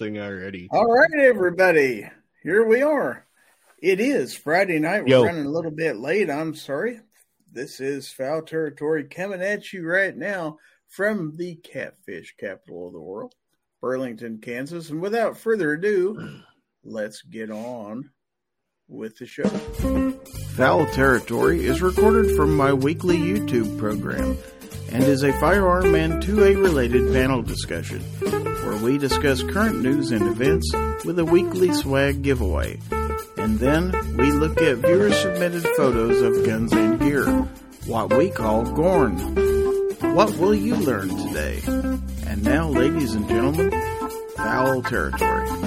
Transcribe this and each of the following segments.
thing already. All right, everybody. Here we are. It is Friday night. We're Yo. running a little bit late. I'm sorry. This is Fowl Territory coming at you right now from the catfish capital of the world, Burlington, Kansas. And without further ado, let's get on with the show. Fowl Territory is recorded from my weekly YouTube program and is a firearm and 2A related panel discussion where we discuss current news and events with a weekly swag giveaway. And then we look at viewer submitted photos of guns and gear, what we call Gorn. What will you learn today? And now, ladies and gentlemen, Fowl Territory.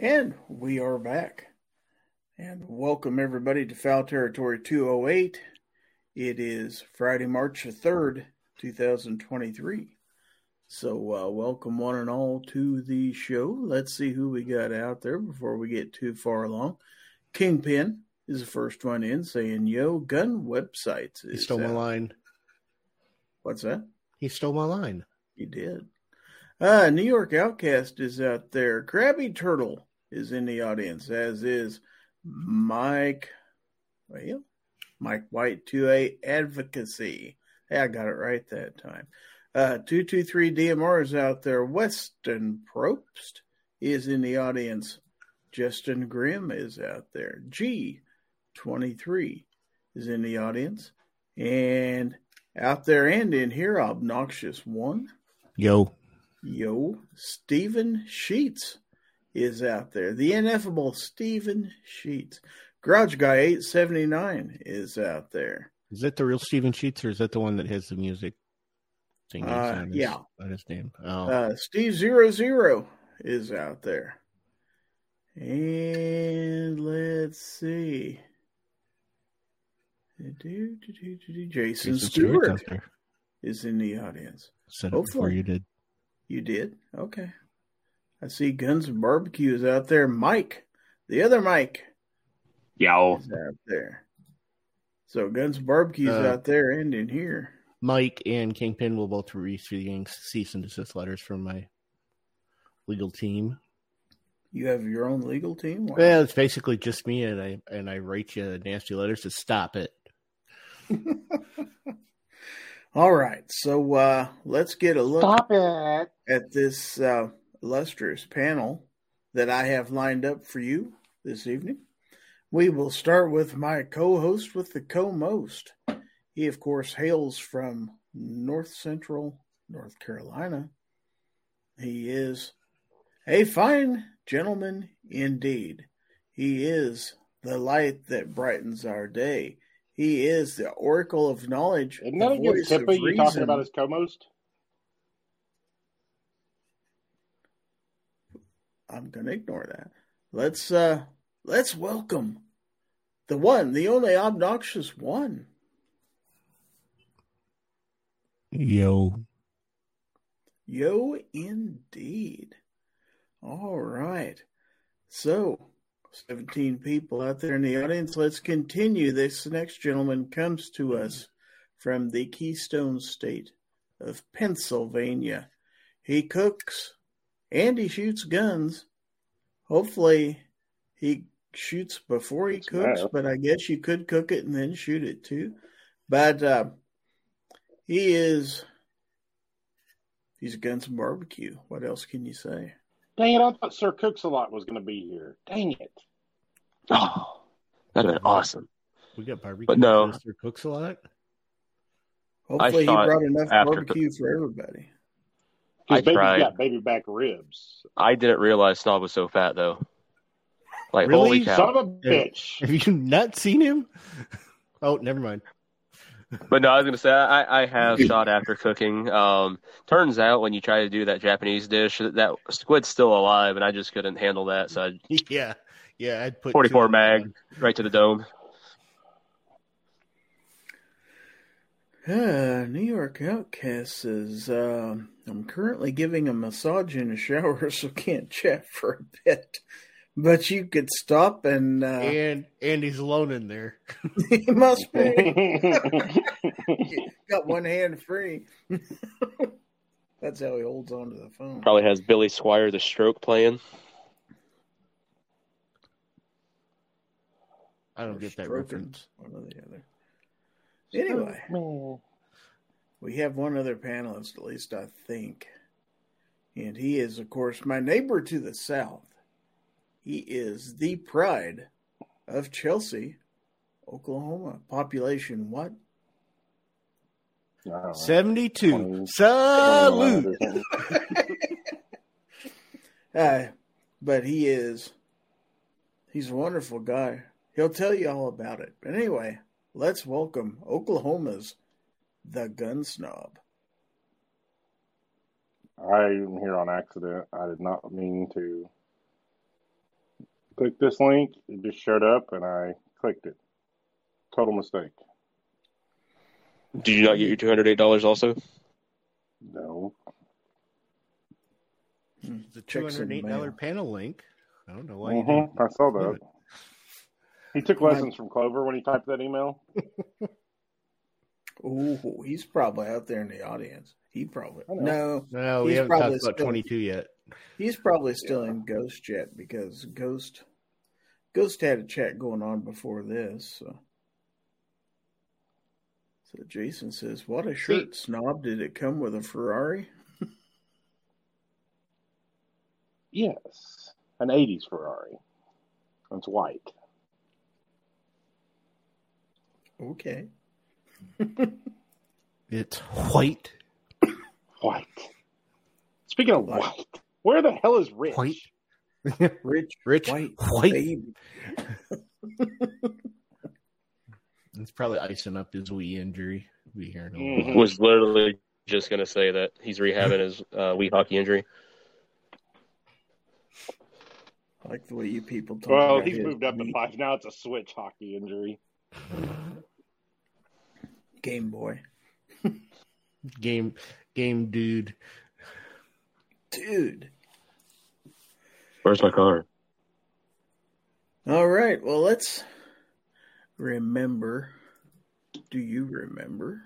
And we are back. And welcome everybody to Fowl Territory 208. It is Friday, March the 3rd, 2023. So, uh, welcome one and all to the show. Let's see who we got out there before we get too far along. Kingpin is the first one in saying, Yo, gun websites. He stole my line. What's that? He stole my line. He did. Uh, New York Outcast is out there. Krabby Turtle is in the audience, as is Mike. Well, Mike White 2A Advocacy. Hey, I got it right that time. Uh, 223 DMR is out there. Weston Probst is in the audience. Justin Grimm is out there. G23 is in the audience. And out there and in here, Obnoxious One. Yo. Yo, Stephen Sheets is out there. The ineffable Stephen Sheets. Garage Guy 879 is out there. Is that the real Steven Sheets or is that the one that has the music thing? Uh, on his, yeah. On his name. Oh. Uh, Steve Zero Zero is out there. And let's see. Jason, Jason Stewart is in the audience. Said it before Hopefully. you did. You did? Okay. I see Guns and Barbecues out there. Mike, the other Mike, Yow. is out there. So Guns and Barbecues Uh, out there and in here. Mike and Kingpin will both be receiving cease and desist letters from my legal team. You have your own legal team? Wow. Well, it's basically just me, and I and I write you nasty letters to stop it. All right. So uh, let's get a look Stop it. at this uh, illustrious panel that I have lined up for you this evening. We will start with my co host with the co most. He, of course, hails from North Central North Carolina. He is a fine gentleman indeed. He is the light that brightens our day. He is the oracle of knowledge. Isn't that a good voice of tipper you talking about as co-most? I'm gonna ignore that. Let's uh let's welcome the one, the only obnoxious one. Yo. Yo indeed. All right. So 17 people out there in the audience. Let's continue. This next gentleman comes to us from the Keystone State of Pennsylvania. He cooks and he shoots guns. Hopefully, he shoots before he That's cooks, math. but I guess you could cook it and then shoot it too. But uh, he is. He's a guns and barbecue. What else can you say? Dang it, I thought Sir Cooks a lot was going to be here. Dang it. Oh, that'd have been awesome. We got barbecue. But no. Mr. Cooks a lot. Hopefully, he brought enough after barbecue for everybody. I His baby's tried. got baby back ribs. I didn't realize Snob was so fat though. Like Really? holy cow! Son of a bitch. Have you not seen him? Oh, never mind. But no, I was gonna say I, I have shot after cooking. Um, turns out when you try to do that Japanese dish, that squid's still alive, and I just couldn't handle that, so I Yeah, yeah. I'd put 44 two- mag right to the dome. Uh, New York Outcast says, um, I'm currently giving a massage in the shower, so can't chat for a bit. But you could stop and uh, and and he's alone in there. he must be got one hand free. That's how he holds on to the phone. Probably has Billy Squier the stroke playing. I don't get that reference. One or the other. Anyway, Man. we have one other panelist, at least I think. And he is, of course, my neighbor to the south. He is the pride of Chelsea, Oklahoma. Population what? I don't know. Seventy-two. Twenty- Salute. 21. Uh, but he is, he's a wonderful guy. He'll tell you all about it. But anyway, let's welcome Oklahoma's the gun snob. I'm here on accident. I did not mean to click this link. It just showed up and I clicked it. Total mistake. Did you not get your two hundred eight dollars also? No. The two Checks in hundred eight dollar panel link. I don't know why you Mhm, didn't. I saw do that. It. He took lessons from Clover when he typed that email. Ooh, he's probably out there in the audience. He probably I no, No, we He's haven't talked probably about twenty-two yet. he's probably still in Ghost Jet because Ghost Ghost had a chat going on before this. So, so Jason says, "What a shirt, snob! Did it come with a Ferrari?" Yes. An 80s Ferrari. It's white. Okay. It's white. White. Speaking of White. white, where the hell is Rich? White. Rich, Rich white, white. It's probably icing up his wee injury. We hearing a Mhm. Was literally just gonna say that he's rehabbing his uh, wee hockey injury. I like the way you people talk. Well, about he's moved up to meat. five. Now it's a switch hockey injury. Game Boy, game game dude. dude. Where's my car? All right. Well, let's remember. Do you remember?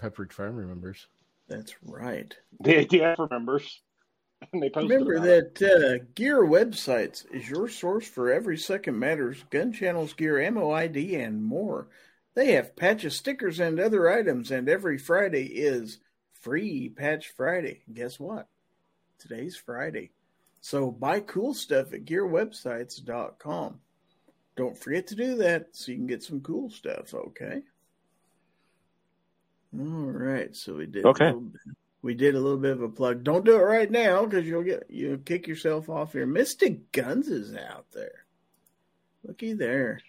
Pepperidge Farm remembers. That's right. The ATF remembers. And they Remember that uh, Gear Websites is your source for every second matters, gun channels, gear, ammo ID, and more. They have patches, stickers, and other items, and every Friday is free Patch Friday. Guess what? Today's Friday. So buy cool stuff at gearwebsites.com. Don't forget to do that so you can get some cool stuff, okay? All right, so we did Okay. a little bit, we did a little bit of a plug. Don't do it right now because you'll get you'll kick yourself off here. Mystic Guns is out there. Looky there.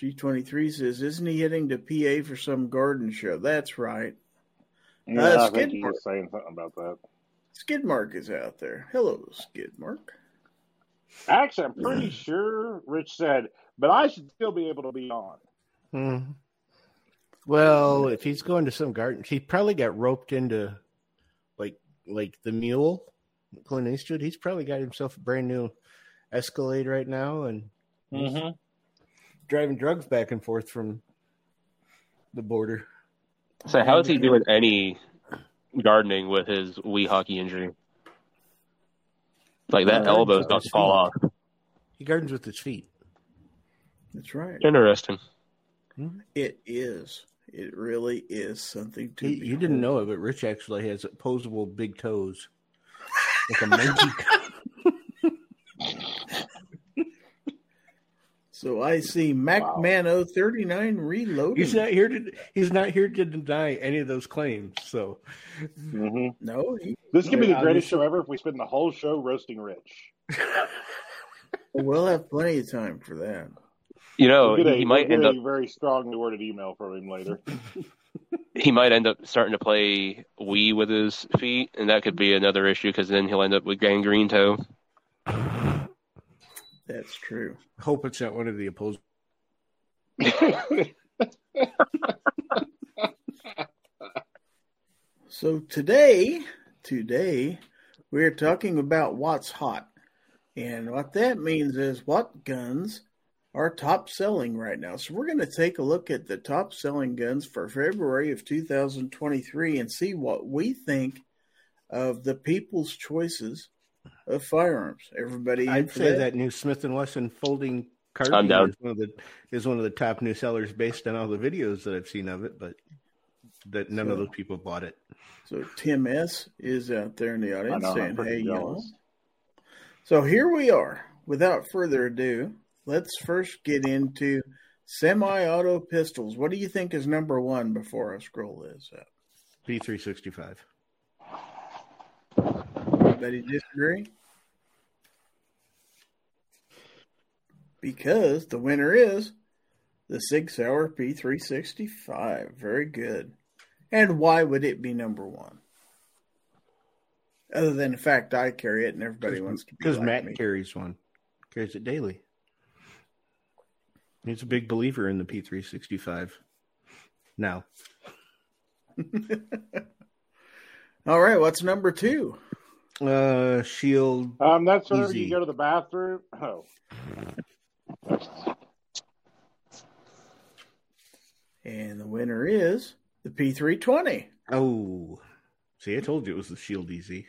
G23 says, isn't he heading to PA for some garden show? That's right. Yeah, Uh, I think he was saying something about that. Skidmark is out there. Hello, Skidmark. Actually, I'm pretty sure Rich said, but I should still be able to be on. Hmm. Well, if he's going to some garden, he probably got roped into like like the mule, Clint Eastwood. He's probably got himself a brand new Escalade right now and Mm-hmm. Driving drugs back and forth from the border. So how is he doing any gardening with his wee hockey injury? Like that elbow's about to fall off. He gardens with his feet. That's right. Interesting. Hmm? It is. It really is something to He, you didn't know it, but Rich actually has opposable big toes, like a monkey. So I see MacMan 039 reloading. he's not here to. He's not here to deny any of those claims. So Mm-hmm. No, he, This could be the greatest show ever if we spend the whole show roasting Rich. we'll have plenty of time for that. You know, We'll a, he might we'll end get up very strongly worded email from him later. he might end up starting to play Wii with his feet, and that could be another issue because then he'll end up with gangrene toe. That's true. hope it's not one of the opposing. So today, today we're talking about what's hot. And what that means is what guns are top selling right now. So we're going to take a look at the top selling guns for February of 2023 and see what we think of the people's choices of firearms. Everybody, I'd say that new Smith and Wesson folding carbine is one of the is one of the top new sellers based on all the videos that I've seen of it, but that none of So- those people bought it. So Tim S is out there in the audience know, saying, "Hey, y'all." So here we are. Without further ado, let's first get into semi-auto pistols. What do you think is number one before I scroll this up? P three sixty five. Anybody disagree? Because the winner is the Sig Sauer P365. Very good. And why would it be number one? Other than the fact I carry it and everybody wants to be Because like Matt me. carries one, carries it daily. He's a big believer in the P three sixty five. Now, All right, what's number two? Uh, Shield. Um, that's whenever Easy. you go to the bathroom. Oh, And the winner is the P320. Oh, see, I told you it was the Shield Easy.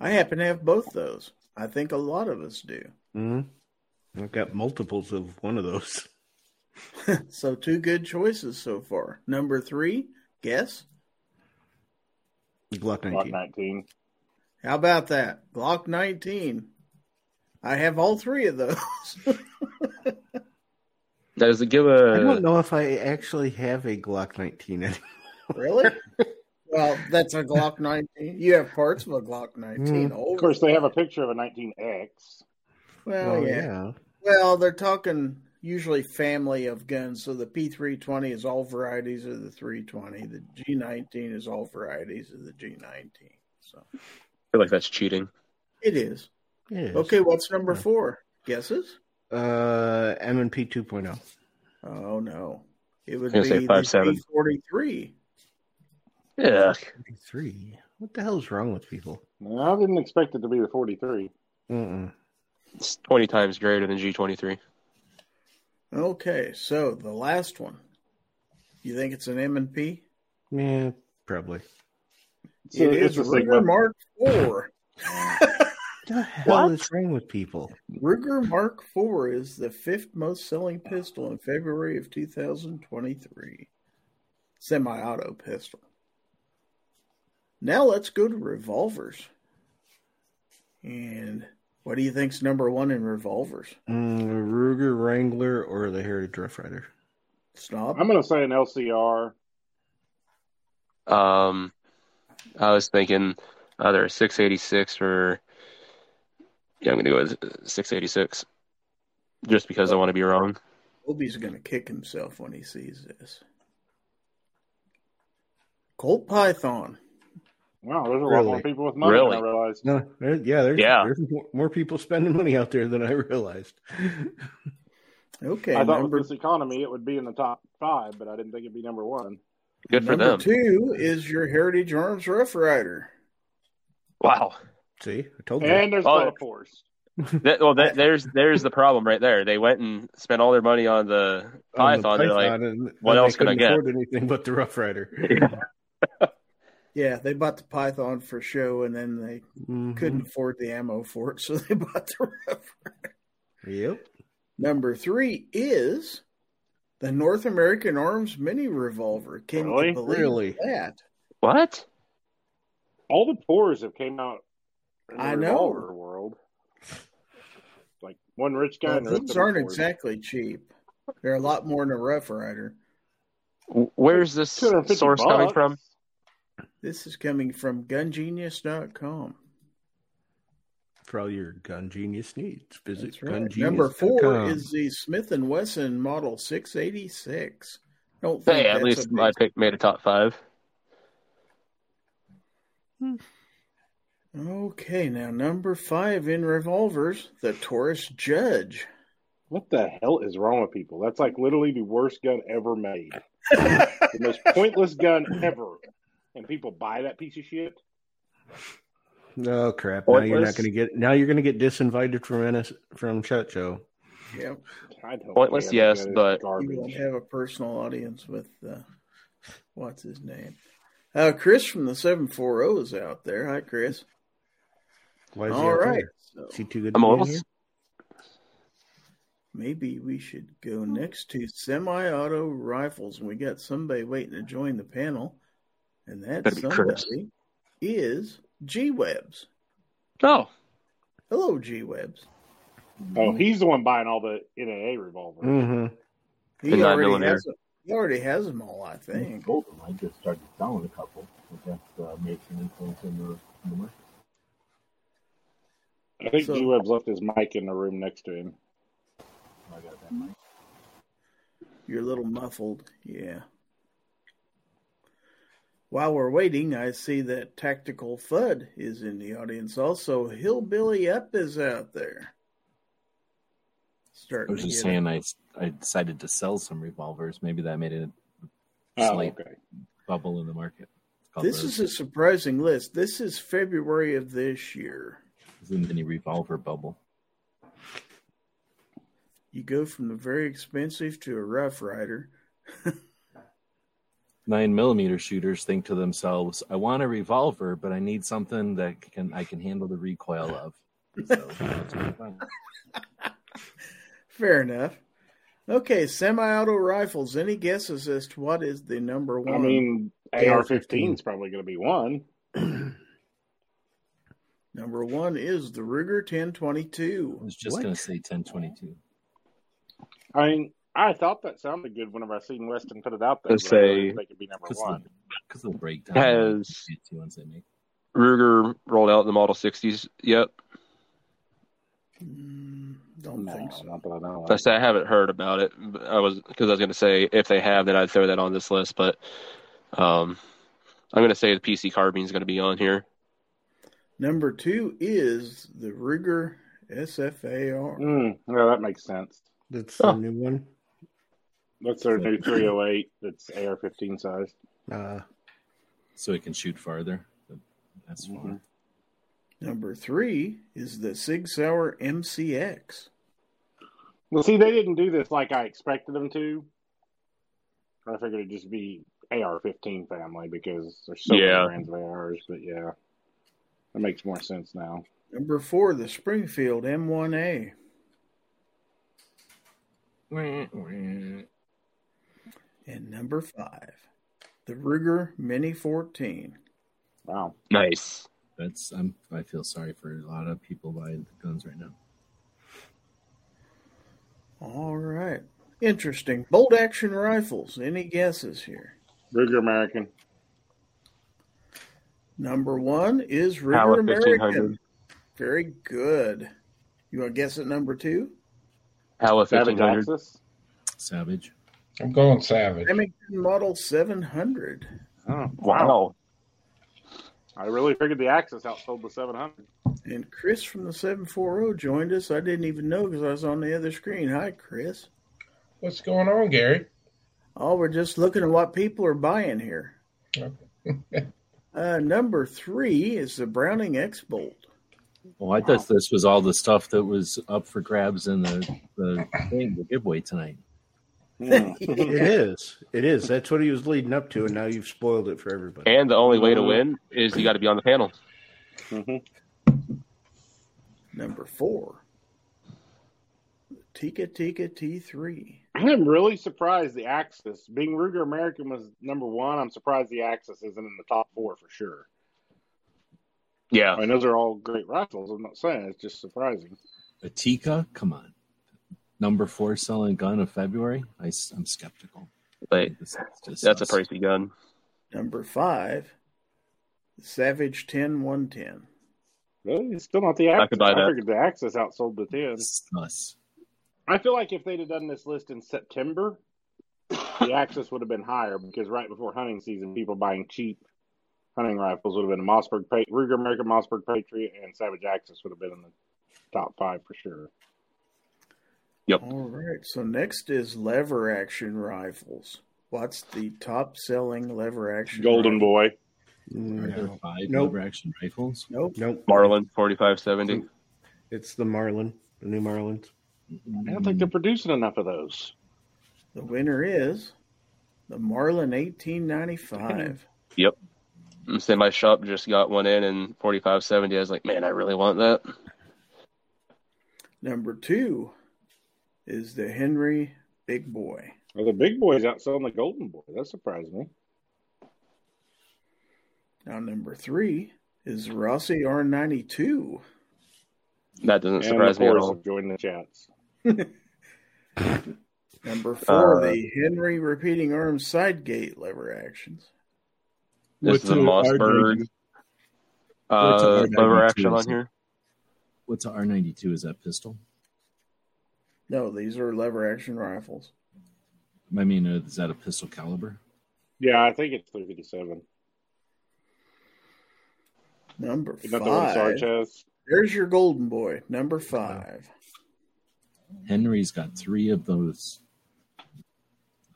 I happen to have both those. I think a lot of us do. Mm-hmm. I've got multiples of one of those. So, two good choices so far. Number three, guess? Glock Glock 19. 19. How about that? Glock 19. I have all three of those. Does it give I a? don't know if I actually have a Glock 19 anymore. really? well, that's a Glock 19. You have parts of a Glock 19. Mm. Of course, they have a picture of a 19X. Well, Well, yeah. yeah. Well, they're talking usually family of guns. So the P320 is all varieties of the 320. The G19 is all varieties of the G19. So I feel like that's cheating. it is. It is. Okay, what's number four? Guesses? Uh, M&P 2.0. Oh, no. It would be was gonna say the five seven. P43. Yeah, 43. What the hell is wrong with people? No, I didn't expect it to be the 43. Mm-mm. it's twenty times greater than G twenty three. Okay, so the last one. You think it's an M&P? Yeah, probably. So it's a Ruger Sigma. Mark IV. What the hell is wrong with people? Ruger Mark IV is the fifth most selling pistol in February of 2023. Semi auto pistol. Now let's go to revolvers. And what do you think's number one in revolvers? Mm, Ruger Wrangler or the Heritage Rough Rider? Stop. I'm going to say an LCR. Um, I was thinking either six eighty six or yeah, I'm gonna go with six eighty six, just because I want to be wrong. Obi's going to kick himself when he sees this. Colt Python. Wow, there's a lot more people with money Really? than I realized. No, there, yeah, there's, Yeah. there's more, more people spending money out there than I realized. Okay, I thought number with this economy it would be in the top five, but I didn't think it'd be number one. Good for number them. two is your Heritage Arms Rough Rider. Wow. See, I told you. And there's Oh, Bella Force. That, well, that, there's there's the problem right there. They went and spent all their money on the On the Python. They're like, and- what and else they can I couldn't get? afford anything but the Rough Rider. Yeah, they bought the Python for show, and then they Mhm. couldn't afford the ammo for it, so they bought the Rough Rider. Yep. Number three is the North American Arms Mini Revolver. Can Really? you believe Really? that? what? All the tours have came out in the I know. revolver world. Like one rich guy Well, and the rest these of them aren't afford. exactly cheap. They're a lot more than a Rough Rider. Where's this 250 source coming from? This is coming from GunGenius.com. For all your gun genius needs, visit That's right. gungenius.com. Number four is the Smith and Wesson Model 686. Don't think Hey, at that's least a my pick made a top five. Okay, now number five in revolvers, the Taurus Judge. What the hell is wrong with people? That's like literally the worst gun ever made. the most pointless gun ever. And people buy that piece of shit. Oh crap! Now you're not going to get. Now you're going to get disinvited from NS from SHOT Show. Yep. Pointless, yes, That is but- You won't have a personal audience with uh, what's his name? Uh, Chris from the seven four zero is out there. Hi, Chris. Why is he All out right. So Is he too good to I'm be a here? maybe we should go next to semi-auto rifles. We got somebody waiting to join the panel, and that Better be Chris. somebody is G Webs. Oh, Hello, G Webs. Oh, he's the one buying all the NAA revolvers. Mm-hmm. He The already has. Them. He already has them all, I think. sold them. I just started selling a couple. I guess uh, made some influence in the, in the market. I think So- G Web's left his mic in the room next to him. I got that mic. You're a little muffled. Yeah. While we're waiting, I see that Tactical Fud is in the audience. Also, Hillbilly Up is out there. I was just get saying, I, I decided to sell some revolvers. Maybe that made a Oh, slight okay. bubble in the market. This the- is a surprising list. This is February of this year. it's a mini revolver bubble. You go from the very expensive to a Rough Rider. Nine millimeter shooters think to themselves, "I want a revolver, but I need something that can I can handle the recoil of." So, that's what I found. Fair enough. Okay, semi-auto rifles. Any guesses as to what is the number one? I mean, AR-15 is probably going to be one. number one is the Ruger I 1022. was just going to say 1022. I mean, I thought that sounded good whenever I seen Weston put it out there. Let's but I didn't say- think it could be number Because one. the, 'cause of the breakdown. Has- the they make. Ruger rolled out the Model 60s yet? Mm, don't No, think so. not that I know. I say I haven't heard about it. I was because I was going to say if they have, then I'd throw that on this list. But um, I'm going to say the PC carbine is going to be on here. Number two is the Ruger SFAR. Mm, yeah, that makes sense. That's Oh. the new one. That's their new 308 that's AR 15 size. Uh, So it can shoot farther. That's fine. Mhm. Number three is the Sig Sauer MCX. Well, see, they didn't do this like I expected them to. I figured it'd just be AR 15 family because there's so Yeah. many brands of ARs, but yeah, that makes more sense now. Number four, the Springfield M1A. And number five, the Ruger Mini 14. Wow. Nice. That's I'm I feel sorry for a lot of people buying guns right now. All right. Interesting. Bolt action rifles. Any guesses here? Ruger American. Number one is Ruger American. 1500. Very good. You want to guess at number two? Howa Savage 1500. Axis. Savage. I'm going Savage. Remington Model 700. Oh, Wow. I really figured the Axis outsold the 700. And Chris from the 740 joined us. I didn't even know because I was on the other screen. Hi, Chris. What's going on, Gary? Oh, we're just looking at what people are buying here. Uh, number three is the Browning X Bolt. Well, I thought this was all the stuff that was up for grabs in the the thing, the giveaway tonight. it is. It is. That's what he was leading up to, and now you've spoiled it for everybody. And the only way to win is you got to be on the panel. hmm Number four, the Tikka Tikka T3. I'm really surprised the Axis, being Ruger American was number one. I'm surprised the Axis isn't in the top four for sure. Yeah. I mean, those are all great rifles. I'm not saying it's just surprising. A Tikka, come on. Number four selling gun of February. I, am skeptical. Like, This is just that's a pricey gun. Number five, Savage 10 110. Really, it's still not the Axis. could buy that. figured the Axis outsold the 10. Sus. I feel like if they'd have done this list in September, the Axis would have been higher because right before hunting season, people buying cheap hunting rifles would have been a Mossberg pa- Ruger American Mossberg Patriot and Savage Axis would have been in the top five for sure. All right. So next is lever action rifles. What's the top selling lever action? Golden rifle? Boy. Are there No. five Nope. lever action rifles? Nope. Nope. Marlin forty five seventy. It's the Marlin, the new Marlins. Mm-hmm. I don't think they're producing enough of those. The winner is the Marlin 1895. Yep. Say my shop just got one in in forty five seventy. I was like, man, I really want that. Number two is the Henry Big Boy. Well, the big boys outselling the golden boy. That surprised me. Now, number three is Rossi R92. That doesn't And surprise me at all. have joined the chats. Number four, Uh, the Henry Repeating Arms Side Gate lever actions. This What's is a a Mossberg R92? What's a uh, lever action on here. What's a R92? Is that pistol? No, these are lever action rifles. I mean, uh, is that a pistol caliber? Yeah, I think it's 357. Number Is that the one Sarge five. has? There's your golden boy. Number five. Henry's got three of those.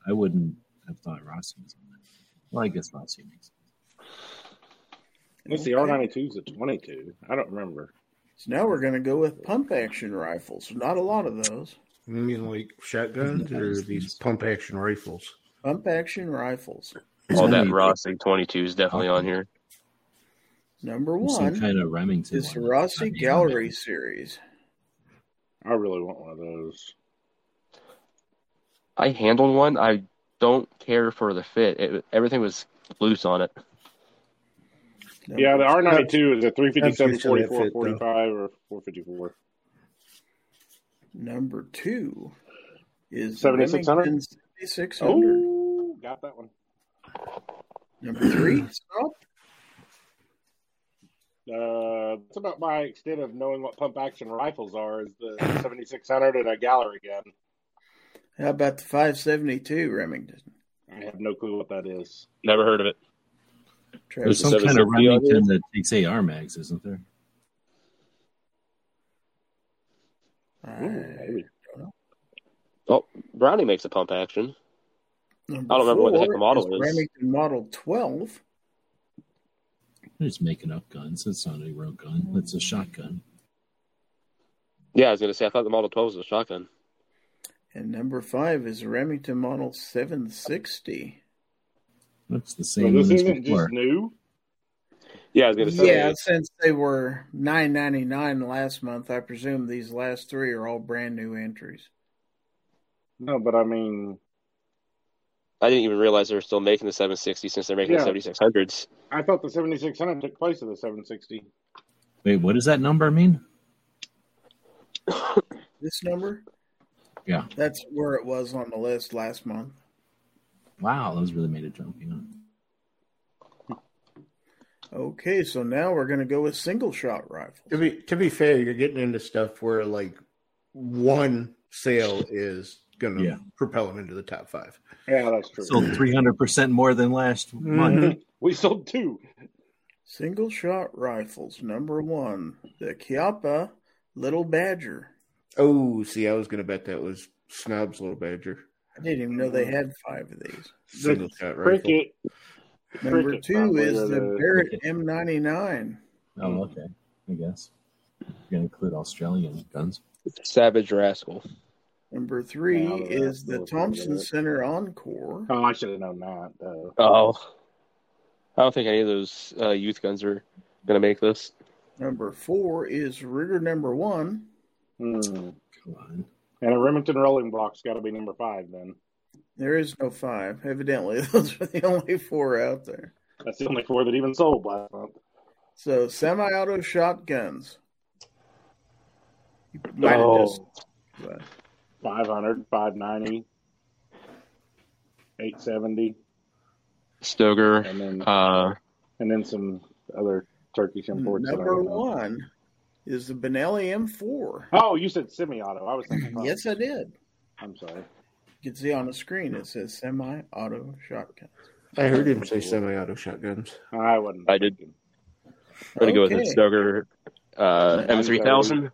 I wouldn't have thought Rossi was on that. Well, I guess Rossi makes sense. What's the R92 is a 22? I don't remember. So now we're going to go with pump action rifles. Not a lot of those. You mean like shotguns or these pump action rifles? Pump action rifles. All that Rossi twenty two is definitely on here. Number one, some one kind of Remington. is the. Rossi Gallery series. I really want one of those. I handled one. I don't care for the fit. It, everything was loose on it. Number Yeah, the R92 is a 357, That's usually a 44, fit, though. 45, or 454. Number two is 7600? 7600. Oh, got that one. Number three, stop. Uh, that's about my extent of knowing what pump action rifles are. Is the 7600 and a gallery gun. How about the 572 Remington? I have no clue what that is. Never heard of it. Travis, There's some kind of 760 Remington that takes AR mags, isn't there? I- Ooh, maybe. Oh, Brownie makes a pump action. number I don't remember what the heck the model is. Remington Model 12. They're just making up guns. That's not a real gun. That's a shotgun. Yeah, I was gonna say I thought the Model Twelve was a shotgun. And number five is Remington Model 760. Looks the So same this isn't before. just new. Yeah, I was gonna say. Yeah, since they were nine ninety nine last month, I presume these last three are all brand new entries. No, but I mean, I didn't even realize they were still making the 760 since they're making Yeah. the 7600s. I thought the 7600 took place of the 760. Wait, what does that number mean? This number, Yeah. that's where it was on the list last month. Wow, those really made a jump. You know? Okay, so now we're going to go with single shot rifles. To be to be fair, you're getting into stuff where like one sale is going to Yeah. propel them into the top five. Yeah, that's true. Sold 300% more than last mm-hmm. month. we sold two. Single shot rifles. Number one, the Chiappa Little Badger. Oh, see, I was going to bet that was Snob's little badger. I didn't even know they had five of these. Single shot rifle. Cricket. Number Cricket two is the the- Barrett M99. Oh, okay. I guess. You're going to include Australian guns. Savage Rascal. Number three Yeah, is the that's- Thompson Center Encore. Oh, I should have known that. Though. Oh, I don't think any of those uh, youth guns are gonna make this. Number four is Ruger number one. Hmm. Come on. And a Remington rolling block's got to be number five. Then There is no five. Evidently, those are the only four out there. that's the only four that even sold last month. So semi-auto shotguns. You might have Oh, just- but 500, 590, 870, Stoeger. and then Uh, and then some other Turkish imports. number don't know. one is the Benelli M4. Oh, you said semi-auto. I was thinking. pump. Yes, I did. I'm sorry. You can see on the screen it says semi-auto shotguns. I heard him say semi-auto shotguns. I wasn't. I did. I'm gonna go with the Stoeger uh, M3000.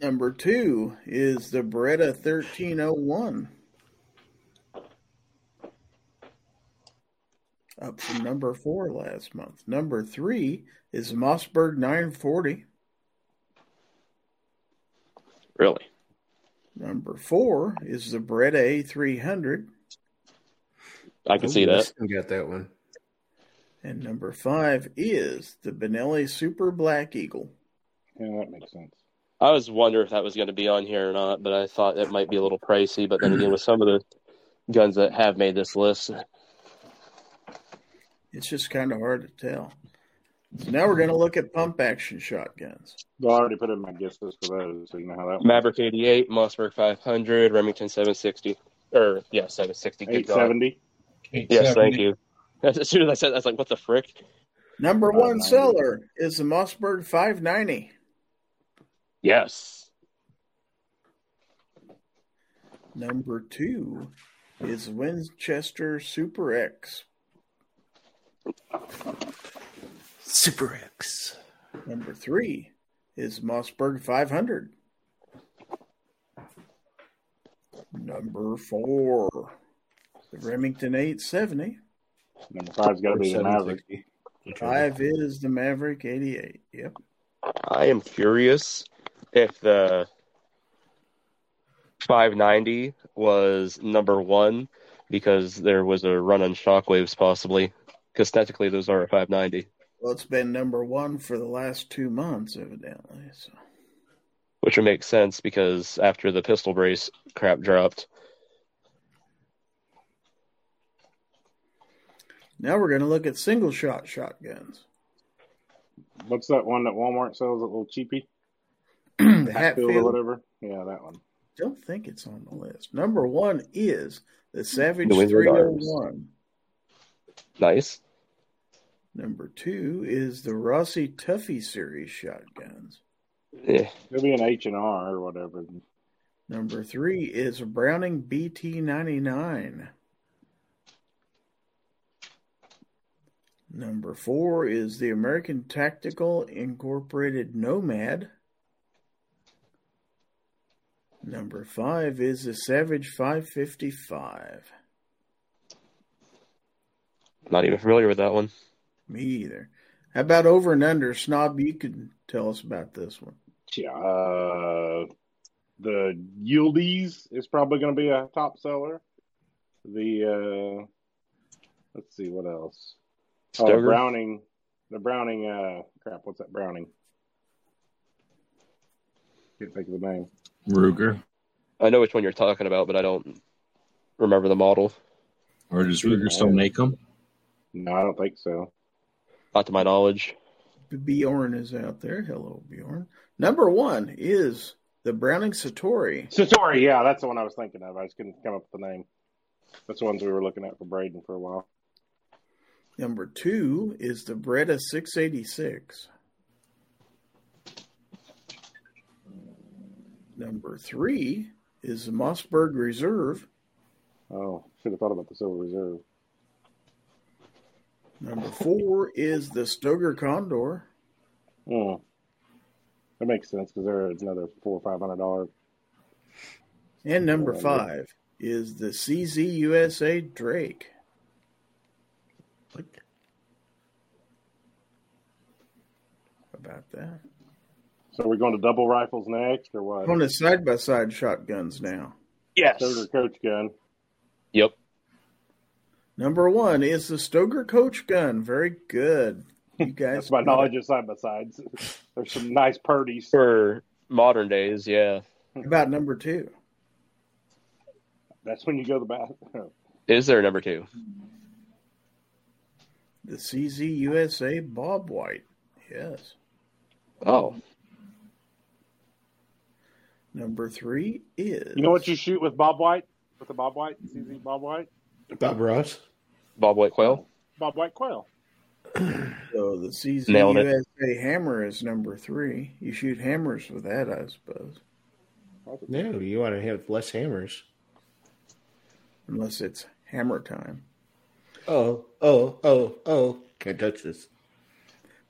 Number two is the Beretta 1301. up from number four last month. Number three is Mossberg 940. Really? Number four is the Beretta A300. I can see that. You got that one. And number five is the Benelli Super Black Eagle. Yeah, that makes sense. I was wondering if that was going to be on here or not, but I thought it might be a little pricey. But then again, with some of the guns that have made this list, It's just kind of hard to tell. So now we're going to look at pump action shotguns. Well, I already put in my guess list for those, so you know how that works. Maverick 88, Mossberg 500, Remington 760, or yeah, 760. Good God. 870. Yes, thank you. As soon as I said, that, I was like, "What the frick?" Number uh, one seller is the Mossberg 590. Yes, Number two is Winchester Super X. Super X. Number three is Mossberg 500. Number four, the Remington 870. Number five's got to be the Maverick. Five is the Maverick 88. Yep. I am curious if the 590 was number one because there was a run on shockwaves, possibly. Because technically, those are a 590, Well, it's been number one for the last two months, evidently. So which would make sense because after the pistol brace crap dropped, now we're going to look at single shot shotguns. What's that one that Walmart sells? A little cheapy, the Hatfield or whatever. Yeah, that one. Don't think it's on the list. Number one is the Savage New England oh Arms. 301. nice. Number two is the Rossi Tuffy series shotguns. Yeah. It'll be an H and R or whatever. Number three is a Browning BT 99. Number four is the American Tactical Incorporated Nomad. Number five is the Savage 555. Not even familiar with that one. Me either. How about over and under? Snob, you could tell us about this one. Yeah, uh, the Yildiz is probably going to be a top seller. The uh, let's see what else. Oh, Stoeger? Browning, the Browning. Uh, crap, what's that Browning? Can't think of the name. Ruger. I know which one you're talking about, but I don't remember the model. Or does Ruger still make them? No, I don't think so. Not to my knowledge. Bjorn is out there. Hello, Bjorn. Number one is the Browning Citori. Citori, yeah, that's the one I was thinking of. I just couldn't come up with the name. That's the ones we were looking at for Braden for a while. Number two is the Beretta 686. Number three is the Mossberg Reserve. Oh, should have thought about the Silver Reserve. Number four is the Stoeger Condor. Hmm. That makes sense because they're another four or five hundred dollars. And number five is the CZ USA Drake. What? About that? So we're going to double rifles next, or what? On the side by side shotguns now. Yes. Stoeger coach gun. Yep. Number one is the Stoeger Coach Gun. Very good. You guys That's my got it. knowledge of side by sides. There's some nice purdies. For modern days, yeah. About number two? That's when you go to the bathroom. Is there a number two? The CZ USA Bob White. Yes. Oh, Number three is You know what you shoot with Bob White? With the Bob White, CZ Bob White, Bob Ross. Bob White Quail. Bob White quail. So the CZ Nailed it. USA hammer is number three. You shoot hammers with that, I suppose, No, you want to have less hammers. unless it's hammer time. Oh, oh, oh, oh. Can't touch this.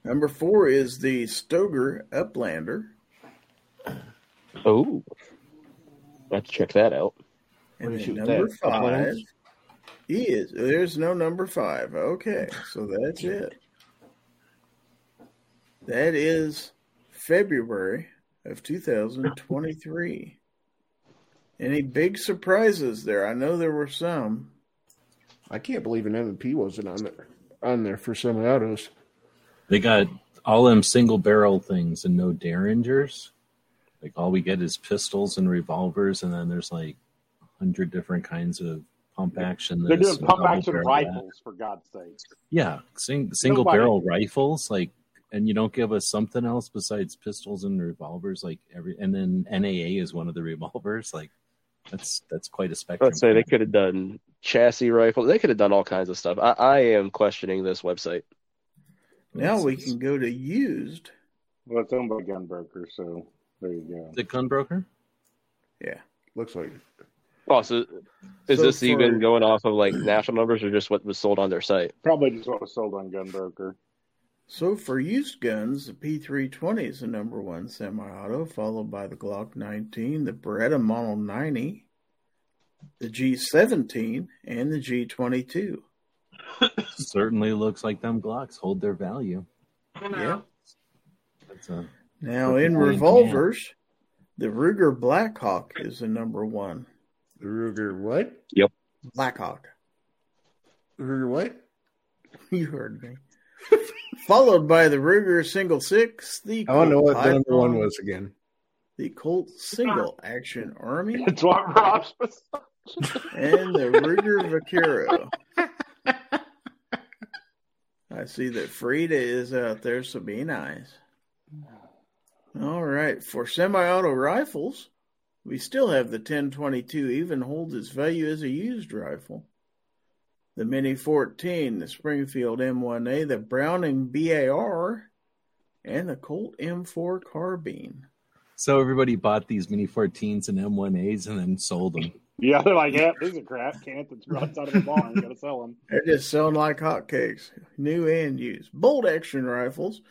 Number four is the Stoeger Uplander, Oh, Let's check that out. and What do you then number that? five Uplands? He is. There's no number five. Okay, so that's it. That is February of 2023. Any big surprises there? I know there were some. I can't believe an M&P wasn't on there on there for some autos. They got all them single barrel things and no derringers. Like all we get is pistols and revolvers, and then there's like a hundred different kinds of pump action. They're doing pump action barrel rifles, for God's sake. Yeah, sing, single Nobody- barrel rifles, like, and you don't give us something else besides pistols and revolvers, like every. And then NAA is one of the revolvers. Like, that's that's quite a spectrum. Let's say they could have done chassis rifles. They could have done all kinds of stuff. I, I am questioning this website. Now we can go to used. Well, it's owned by Gunbroker, so there you go. The gunbroker. Yeah. Looks like Oh, so is So this for- even going off of like national numbers or just what was sold on their site? Probably just what was sold on Gunbroker. So for used guns, the P320 is the number one semi-auto, followed by the Glock 19, the Beretta Model 90, the G17, and the G22. Certainly looks like them Glocks hold their value. Yeah. That's a Now in point, revolvers, the Ruger Blackhawk is the number one. The Ruger what? Yep. Blackhawk. Ruger what? You heard me. Followed by the Ruger Single Six, the I don't know what the number one was again. the Colt Single Action Army, It's what Rob's was. and the Ruger Vaquero. I see that Frida is out there, so be nice. All right, for semi-auto rifles, we still have the 1022 even holds its value as a used rifle. The Mini 14, the Springfield M1A, the Browning BAR, and the Colt M4 carbine. So everybody bought these Mini 14s and M1As and then sold them. Yeah, they're like, yeah, these are crap. Can't that's runs out of the barn. Gotta sell them. They're just selling like hotcakes, new and used. Bolt action rifles.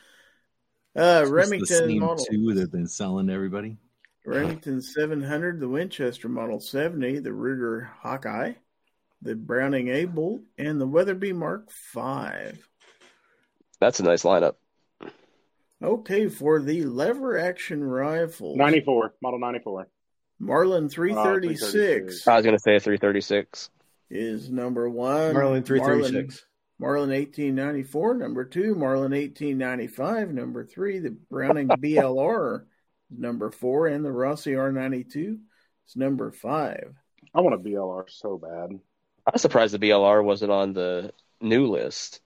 Uh, It's just the Remington same model. two that they're selling to everybody. Remington 700, the Winchester Model 70, the Ruger Hawkeye, the Browning A Bolt, and the Weatherby Mark V. That's a nice lineup. Okay, for the lever action rifle. 94, model 94. Marlin uh, 336 I was gonna say a 336. is number one. Marlin three thirty six. Marlin 1894, number two, Marlin 1895, number three, the Browning BLR, number four, and the Rossi R92 is number five. I want a BLR so bad. I'm surprised the BLR wasn't on the new list.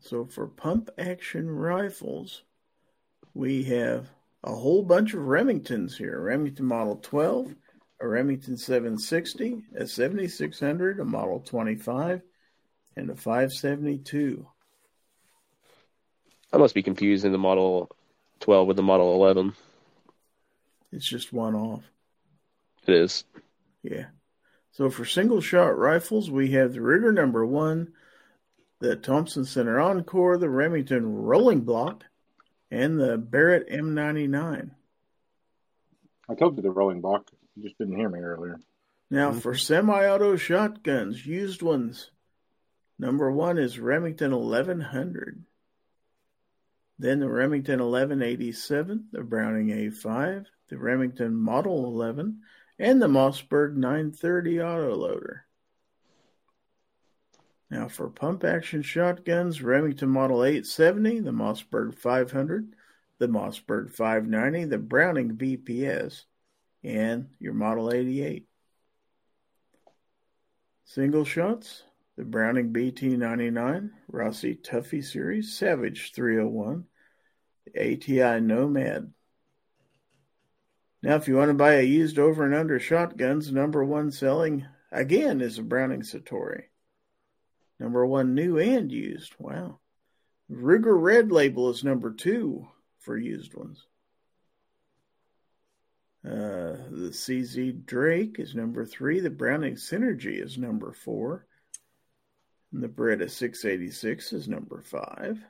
So for pump action rifles, we have a whole bunch of Remingtons here. Remington Model 12, a Remington 760, a 7600, a Model 25, and a 572. I must be confusing the Model 12 with the Model 11. It's just one off. It is. Yeah. So for single shot rifles, we have the Ruger number one, the Thompson Center Encore, the Remington Rolling Block, and the Barrett M99. I told you the rolling block. You just didn't hear me earlier. Now mm-hmm. for semi-auto shotguns, used ones, number one is Remington 1100. Then the Remington 1187, the Browning A5, the Remington Model 11, and the Mossberg 930 autoloader. Now for pump action shotguns, Remington Model 870, the Mossberg 500, the Mossberg 590, the Browning BPS, and your Model 88. Single shots, the Browning BT99, Rossi Tuffy Series, Savage 301, the ATI Nomad. Now, if you want to buy a used over and under shotguns, number one selling again is a Browning Citori. Number one new and used. Wow. Ruger Red Label is number two for used ones. Uh, the CZ Drake is number three. The Browning Cynergy is number four. And the Beretta 686 is number five.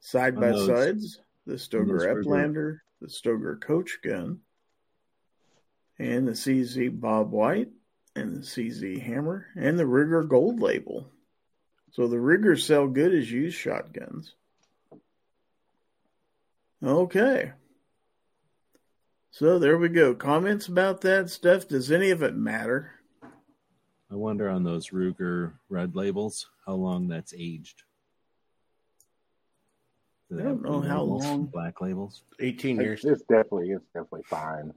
Side by sides, the Stoeger Uplander, the Stoeger Coach Gun, and the CZ Bob White, and the CZ Hammer and the Ruger Gold Label. So the Rugers sell good as used shotguns. Okay. So there we go. Comments about that stuff? Does any of it matter? I wonder on those Ruger red labels how long that's aged. Do they I don't know how labels, long. Black labels. 18 years. It's definitely it's definitely fine.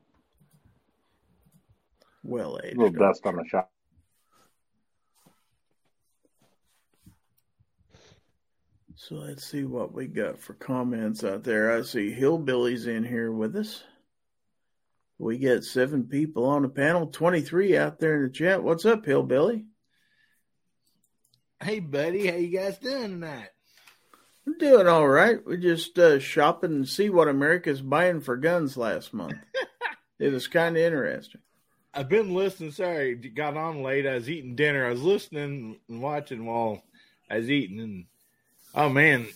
Well A little dust on the shop. So let's see what we got for comments out there. I see Hillbillies in here with us. We got seven people on the panel, 23 out there in the chat. What's up, Hillbilly? Hey, buddy, how you guys doing tonight? I'm doing all right. We just uh, shopping and see what America's buying for guns last month. it was kind of interesting. I've been listening. Sorry, got on late. I was eating dinner. I was listening and watching while I was eating, and oh man,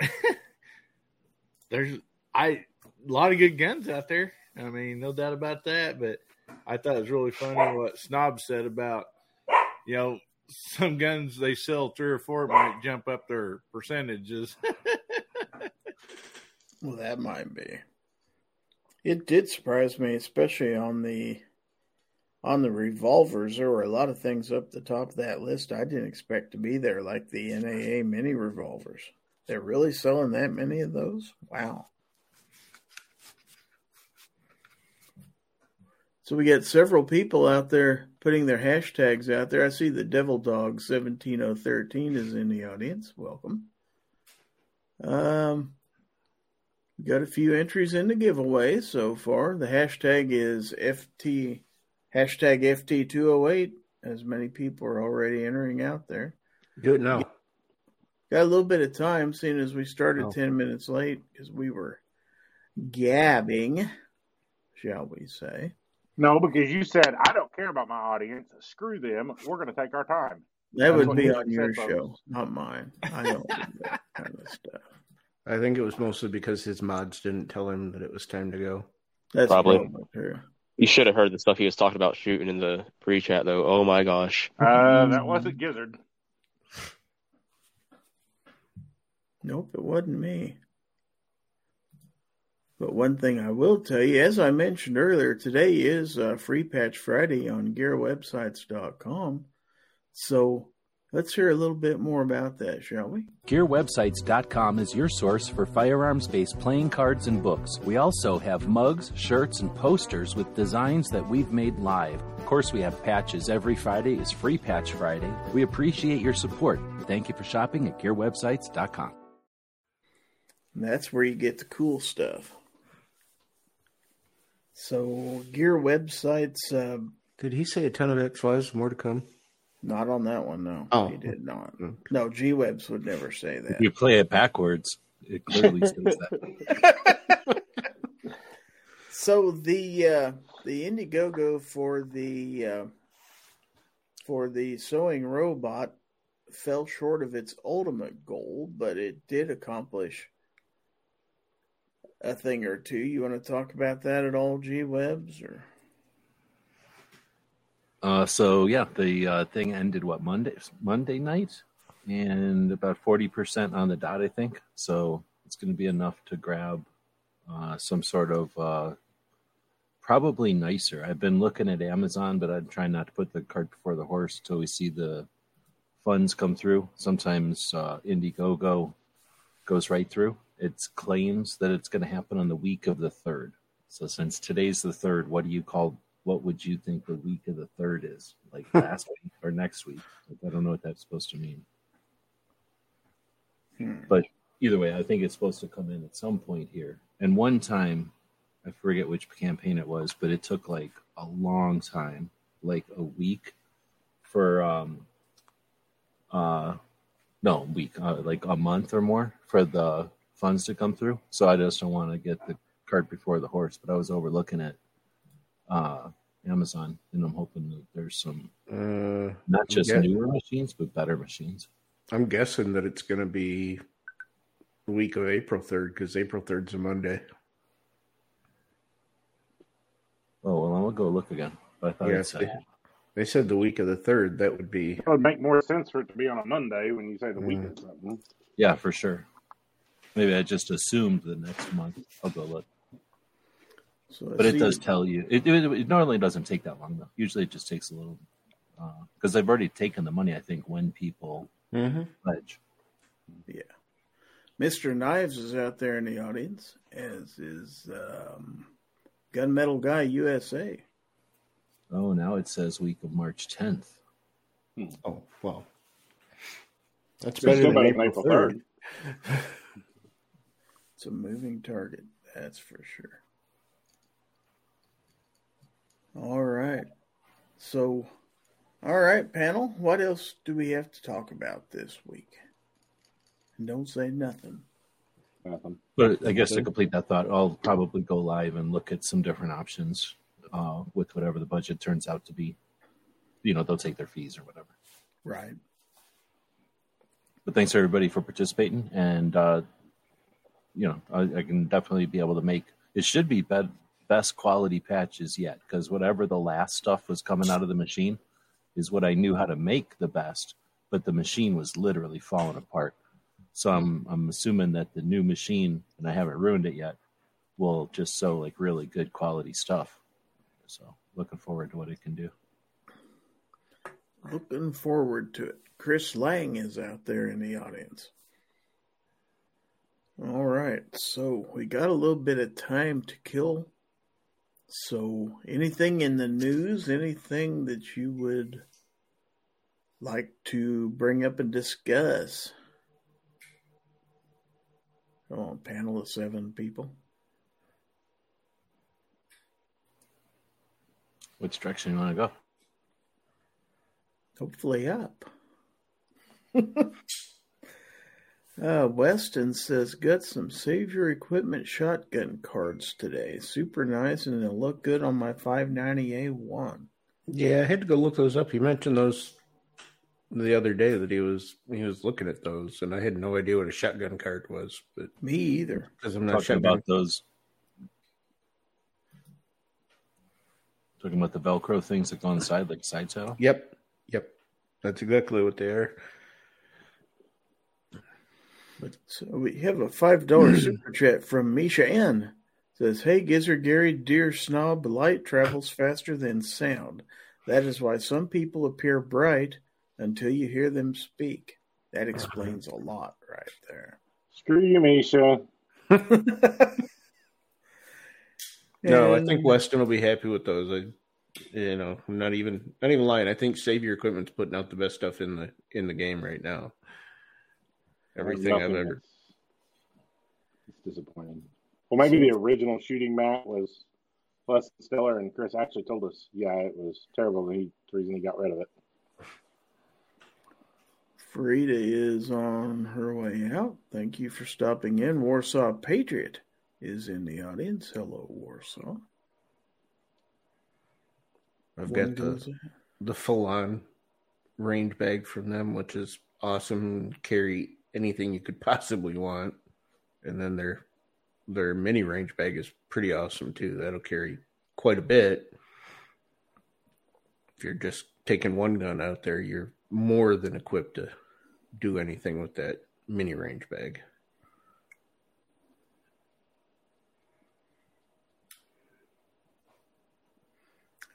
there's I a lot of good guns out there. I mean, no doubt about that. But I thought it was really funny what Snob said about you know some guns they sell three or four might jump up their percentages. Well, that might be. It did surprise me, especially on the on the revolvers. There were a lot of things up the top of that list I didn't expect to be there, like the NAA mini revolvers. They're really selling that many of those? Wow. So we got several people out there putting their hashtags out there. I see the Devil Dog 17013 is in the audience. Welcome. Um, we got a few entries in the giveaway so far. The hashtag is FT hashtag FT208, as many people are already entering out there. Good now. Got a little bit of time, seeing as we started Oh. 10 minutes late because we were gabbing, shall we say. No, because you said I don't care about my audience. Screw them. We're going to take our time. That That's would be you on your show, folks. not mine. I don't do that kind of stuff. I think it was mostly because his mods didn't tell him that it was time to go. That's Probably. probably true. You should have heard the stuff he was talking about shooting in the pre-chat, though. Oh my gosh. Uh, that wasn't Gizzard. Nope, it wasn't me. But one thing I will tell you, as I mentioned earlier, today is uh, Free Patch Friday on GearWebsites.com. So let's hear a little bit more about that, shall we? GearWebsites.com is your source for firearms based playing cards and books. We also have mugs, shirts, and posters with designs that we've made live. Of course, we have patches. Every Friday is Free Patch Friday. We appreciate your support. Thank you for shopping at GearWebsites.com. And that's where you get the cool stuff. So, Gear Websites, uh, Did he say a ton of X5s? More to come? not on that one, no. Oh. He did not. No, G Webs would never say If that. you play it backwards, it clearly says that. So the uh, the Indiegogo for the uh, for the sewing robot fell short of its ultimate goal, but it did accomplish a thing or two. You want to talk about that at all, G Webs? Or Uh, so yeah, the uh, thing ended what Monday Monday night, and about forty percent on the dot, I think. So it's going to be enough to grab uh, some sort of uh, probably nicer. I've been looking at Amazon, but I'm trying not to put the cart before the horse until we see the funds come through. Sometimes uh, Indiegogo goes right through. It claims that it's going to happen on the week of the third. So since today's the third, what do you call? What would you think the week of the third is? Like last week or next week? Like, I don't know what that's supposed to mean. Hmm. But either way, I think it's supposed to come in at some point here. And one time, I forget which campaign it was, but it took like a long time, like a week, for um, uh, no week, uh, like a month or more for the funds to come through. So I just don't want to get the cart before the horse. But I was overlooking at uh, Amazon, and I'm hoping that there's some Uh, not just Yeah. newer machines, but better machines. I'm guessing that it's going to be the week of April 3rd because April 3rd is a Monday. Oh well, I'll go look again. But I thought Yeah, said they- They said the week of the third. That would be. It would make more sense for it to be on a Monday when you say the week Mm. or something. Yeah, for sure. Maybe I just assumed the next month. I'll go look. So But it does tell you. It, it, it normally doesn't take that long though. Usually it just takes a little because they've already taken the money. I think when people Mm-hmm. pledge. Yeah. Mr. Knives is out there in the audience, as is um, Gunmetal Guy USA. Oh, now it says week of March 10th. Oh well. That's It's better than April April third. It's a moving target, that's for sure. All right. So, all right, panel. What else do we have to talk about this week? And don't say nothing. Nothing. But I guess to complete that thought, I'll probably go live and look at some different options uh, with whatever the budget turns out to be. You know, they'll take their fees or whatever. Right. But thanks everybody for participating, and uh, you know, I, I can definitely be able to make. It should be bed, best quality patches yet, because whatever the last stuff was coming out of the machine is what I knew how to make the best, but the machine was literally falling apart. So I'm I'm assuming that the new machine, and I haven't ruined it yet, will just sew like really good quality stuff. So looking forward to what it can do. Looking forward to it. Chris Lang is out there in the audience. All right, so we got a little bit of time to kill. So, anything in the news, anything that you would like to bring up and discuss? Oh, panel of seven people. Which direction you want to go? Hopefully up. uh, Weston says, got some Savior Equipment shotgun cards today. Super nice, and they'll look good on my 590A1. Yeah, I had to go look those up. He mentioned those the other day that he was he was looking at those, and I had no idea what a shotgun card was. But Me either. because I'm not Talking shotgun, about those. Talking about the Velcro things that go on the side, like side saddle. Yep, yep, that's exactly what they are. But so we have a $5 super chat from Misha N. Says, Hey, Gizzard Gary, dear snob, light travels faster than sound. That is why some people appear bright until you hear them speak. That uh-huh. explains a lot right there. Screw you, Misha. No, I think Weston will be happy with those. I, you know, I'm not even not even lying. I think Savior Equipment's putting out the best stuff in the in the game right now. Everything I've ever. It's disappointing. Well, maybe the original shooting mat was less than stellar, and Chris actually told us, yeah, it was terrible. And he, the reason he got rid of it. Frida is on her way out. Thank you for stopping in. Warsaw Patriot is in the audience. Hello, Warsaw. I've One got the the full on range bag from them, which is awesome. Carry anything you could possibly want, and then their their mini range bag is pretty awesome too. That'll carry quite a bit. If you're just taking one gun out there, you're more than equipped to do anything with that mini range bag.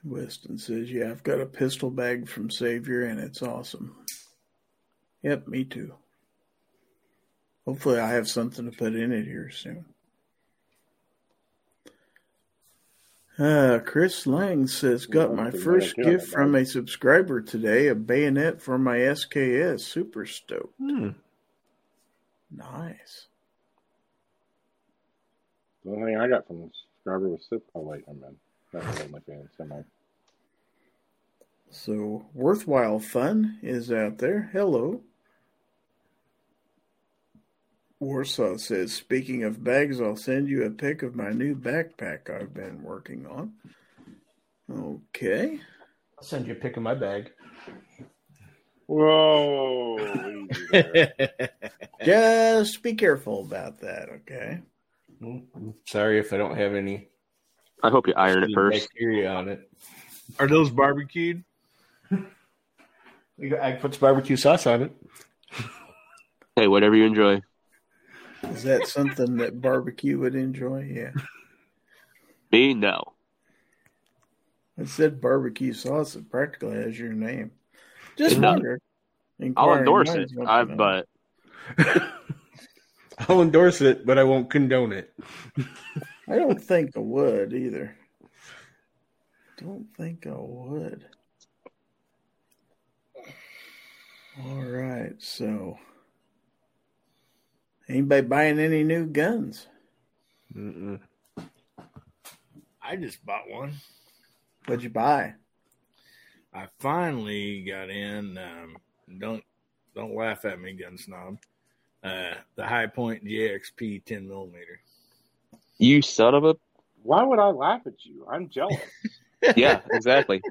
Weston says, Yeah, I've got a pistol bag from Savior and it's awesome. Yep, me too. Hopefully, I have something to put in it here soon. Uh, Chris Lang says, Got my first gift from a subscriber today a bayonet for my SKS. Super stoked. Hmm. Nice. The only thing I got from the subscriber was Sip. Oh, wait, I'm in. That was my fan. Semi. So, Worthwhile Fun is out there. Hello. Warsaw says, Speaking of bags, I'll send you a pic of my new backpack I've been working on. Okay. I'll send you a pic of my bag. Whoa. Just be careful about that, okay? Mm-hmm. Sorry if I don't have any I hope you iron it first. bacteria on it. Are those barbecued? You got I puts barbecue sauce on it. Hey, whatever you enjoy. Is that something that barbecue would enjoy? Yeah. Me, no. It said barbecue sauce. It practically has your name. Just No. wondered. I'll endorse it. I, but I'll endorse it, but I won't condone it. I don't think I would either. Don't think I would. All right, so anybody buying any new guns? Mm-mm. I just bought one. What'd you buy? I finally got in. Um, don't don't laugh at me, gun snob. Uh, the Hi-Point GXP 10 millimeter. you son of a Why would I laugh at you? I'm jealous. yeah, exactly.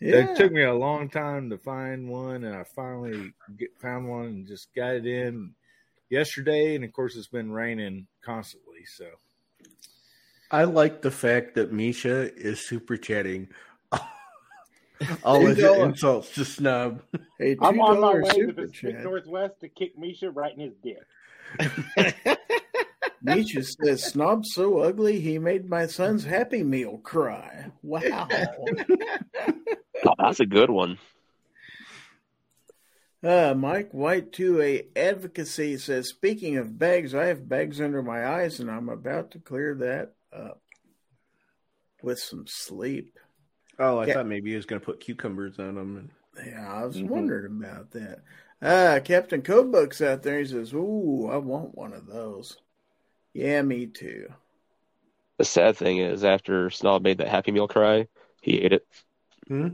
Yeah, It took me a long time to find one, and I finally get, found one and just got it in yesterday. And of course, it's been raining constantly. So I like the fact that Misha is super chatting all Two his insults to snub. Hey, I'm on my way to the Pacific chat. Northwest to kick Misha right in his dick. Nietzsche says, Snob's so ugly, he made my son's Happy Meal cry. Wow. Oh, that's a good one. Uh, Mike White 2A advocacy says, speaking of bags, I have bags under my eyes and I'm about to clear that up with some sleep. Oh, I Yeah. thought maybe he was going to put cucumbers on them. Yeah, I was Mhm. wondering about that. Uh, Captain Codebook's out there. He says, Ooh, I want one of those. Yeah, me too. The sad thing is, after Snob made that Happy Meal cry, he ate it. Hmm?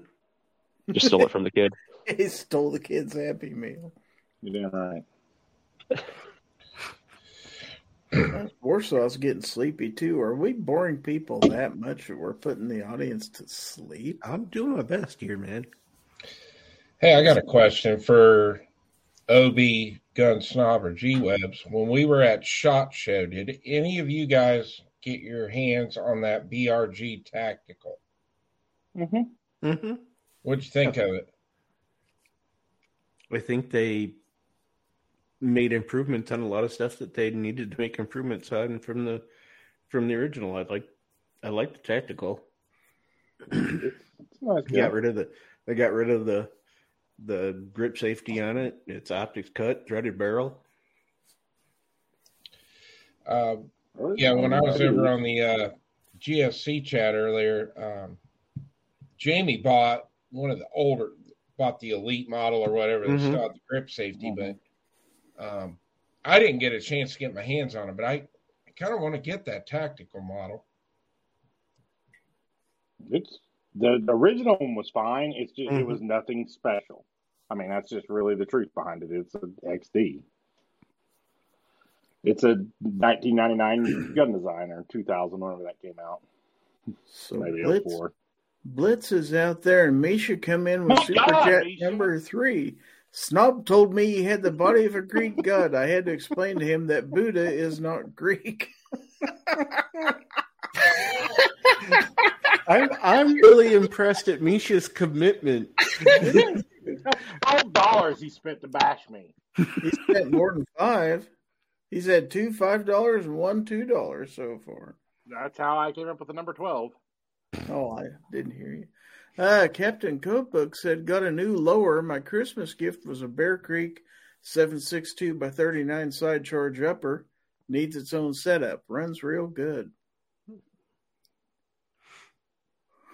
Just stole it from the kid. He stole the kid's Happy Meal. You're damn right. Warsaw's getting sleepy too. Are we boring people that much that we're putting the audience to sleep? I'm doing my best here, man. Hey, I got a question for OB Gun Snob or G Webs. When we were at SHOT Show, did any of you guys get your hands on that BRG Tactical? Mm-hmm. Mm-hmm. What'd you think of it? I think they made improvements on a lot of stuff that they needed to make improvements on from the from the original. I like I like the tactical. It's nice. Got rid of the they got rid of the the grip safety on it. It's optics cut, threaded barrel. Uh, yeah, when I was over on the uh, GSC chat earlier, um, Jamie bought one of the older, bought the elite model or whatever that Mhm. still had the grip safety, but um, I didn't get a chance to get my hands on it. But I, I kind of want to get that tactical model. It's the, the original one was fine. It's just it Mhm. was nothing special. I mean, that's just really the truth behind it. It's an XD. It's a 1999 gun designer, 2000, whenever that came out. So Maybe Blitz, 04. Blitz is out there, and Misha come in with My super God, chat Misha. number three. Snob told me he had the body of a Greek god. I had to explain to him that Buddha is not Greek. I'm I'm really impressed at Misha's commitment. Twelve dollars he spent to bash me. He spent more than five. He's had two five dollars and one two dollars so far. That's how I came up with the number twelve. Oh, I didn't hear you. Uh, Captain Codebook said, Got a new lower. My Christmas gift was a Bear Creek 762 by 39 side charge upper. Needs its own setup. Runs real good.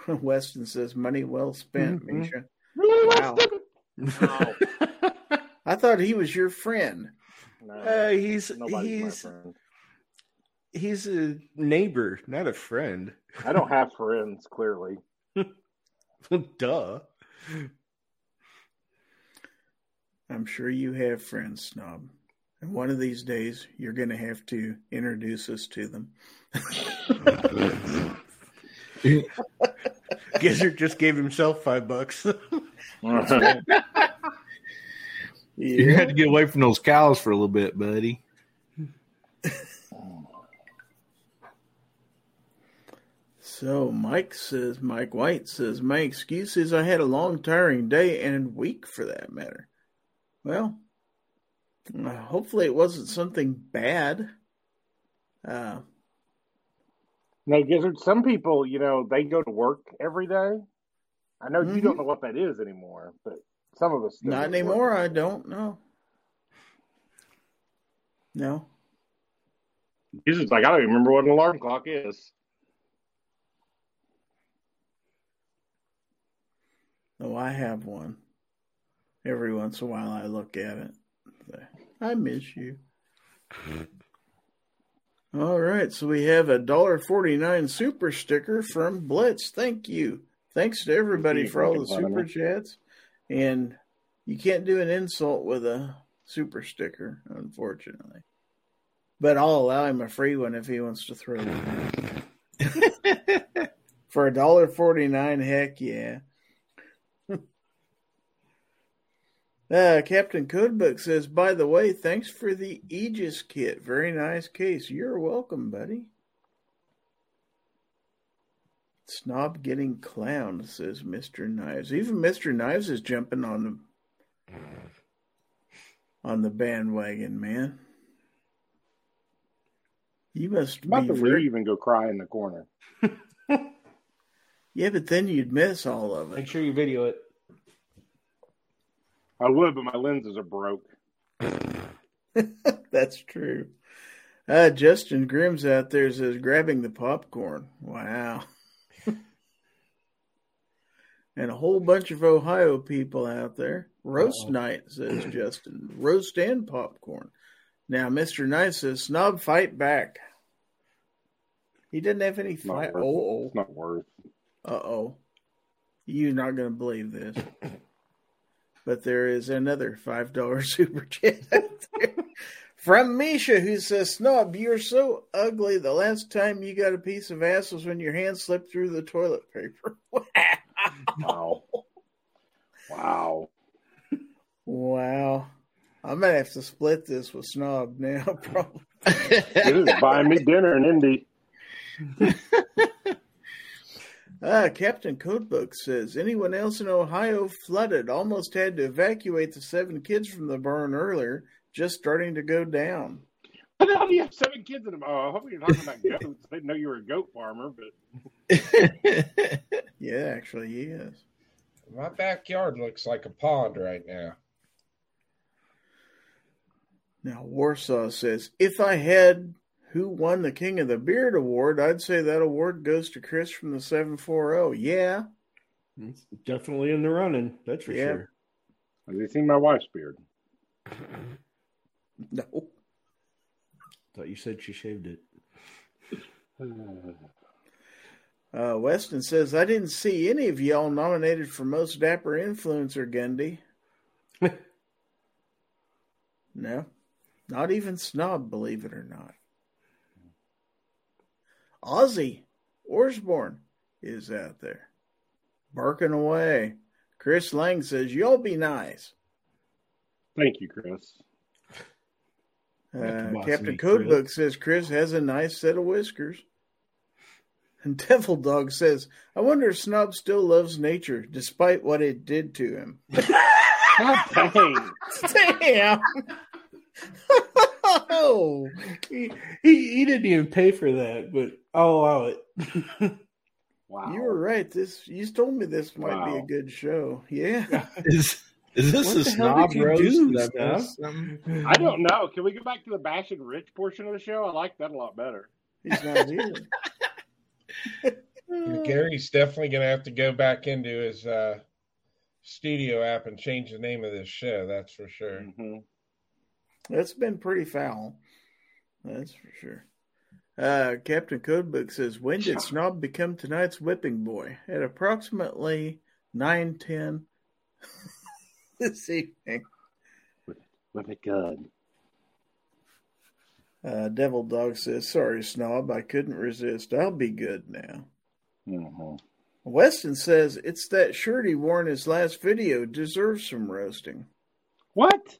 Weston says, Money well spent, Mhm. Misha. Really? Wow. Wow. I thought he was your friend. No, Uh, he's nobody's he's my friend. He's a neighbor, not a friend. I don't have friends. Clearly, Duh. I'm sure you have friends, Snob. And one of these days, you're going to have to introduce us to them. Gizzard just gave himself five bucks. You had to get away from those cows for a little bit, buddy. So Mike says, Mike White says, my excuse is I had a long, tiring day and week for that matter. Well, uh, hopefully it wasn't something bad. Uh, No, Gizzard, some people, you know, they go to work every day. I know you don't Mhm. know what that is anymore, but some of us not go to work anymore. I don't know. No. Gizzard's like, I don't even remember what an alarm clock is. No, I have one. Every once in a while, I look at it. I miss you. All right, so we have a dollar forty nine super sticker from Blitz. Thank you. Thanks to everybody for all the making fun of super chats. And you can't do an insult with a super sticker, unfortunately. But I'll allow him a free one if he wants to throw it. for a dollar forty nine, heck yeah. Uh, Captain Codebook says, by the way, thanks for the Aegis kit. Very nice case. You're welcome, buddy. Snob getting clowned, says Mr. Knives. Even Mr. Knives is jumping on the on the bandwagon, man. You must I'm about be to very... leave and go cry in the corner. Yeah, but then you'd miss all of it. Make sure you video it. I would, but my lenses are broke. That's true. Uh, Justin Grimm's out there says grabbing the popcorn. Wow. and a whole bunch of Ohio people out there. Roast Uh-oh. night, says Justin. Roast and popcorn. Now, Mr. Knight says, snob fight back. He didn't have any fight. worth it. Oh, It's not worth. uh oh. You're not going to believe this. But there is another $5 super chat out there from Misha who says, Snob, you're so ugly. The last time you got a piece of ass was when your hand slipped through the toilet paper. Wow. wow. wow. I'm going to have to split this with Snob now, probably. This is buying me dinner in Indy. Ah, Captain Codebook says anyone else in Ohio flooded, almost had to evacuate the seven kids from the barn earlier, just starting to go down. How the hell do you have seven kids in them? Oh, I hope you're talking about goats. I didn't know you were a goat farmer, but Yeah, actually, he is. My backyard looks like a pond right now. Now, Warsaw says, if I had who won the King of the Beard award, I'd say that award goes to Chris from the 740. Yeah. It's definitely in the running. That's for Yeah. sure. have you seen my wife's beard? No. Thought you said she shaved it. Uh, Weston says, I didn't see any of y'all nominated for Most Dapper Influencer, Gundy. no. Not even Snob, believe it or not. Ozzy Orsborn is out there. Barking away. Chris Lang says, You'll be nice. Thank you, Chris. Uh, Captain Codebook says Chris has a nice set of whiskers. And Devil Dog says, I wonder if Snob still loves nature despite what it did to him. Dang. Damn. Oh, he, he he didn't even pay for that, but I'll allow it. Wow. You were right. This you told me this might be a good show. Yeah. Is, is this What a hell snob did you roast? do, Did I Snob? miss something? I don't know. Can we go back to the bashing rich portion of the show? I like that a lot better. He's not here. Gary's definitely going to have to go back into his uh, studio app and change the name of this show. That's for sure. hmm That's been pretty foul. That's for sure. Uh, Captain Codebook says, When did Snob become tonight's whipping boy? At approximately 9.10 this evening. With it good. Uh, Devil Dog says, Sorry, Snob, I couldn't resist. I'll be good now. hmm Weston says, It's that shirt he wore in his last video. Deserves some roasting. What?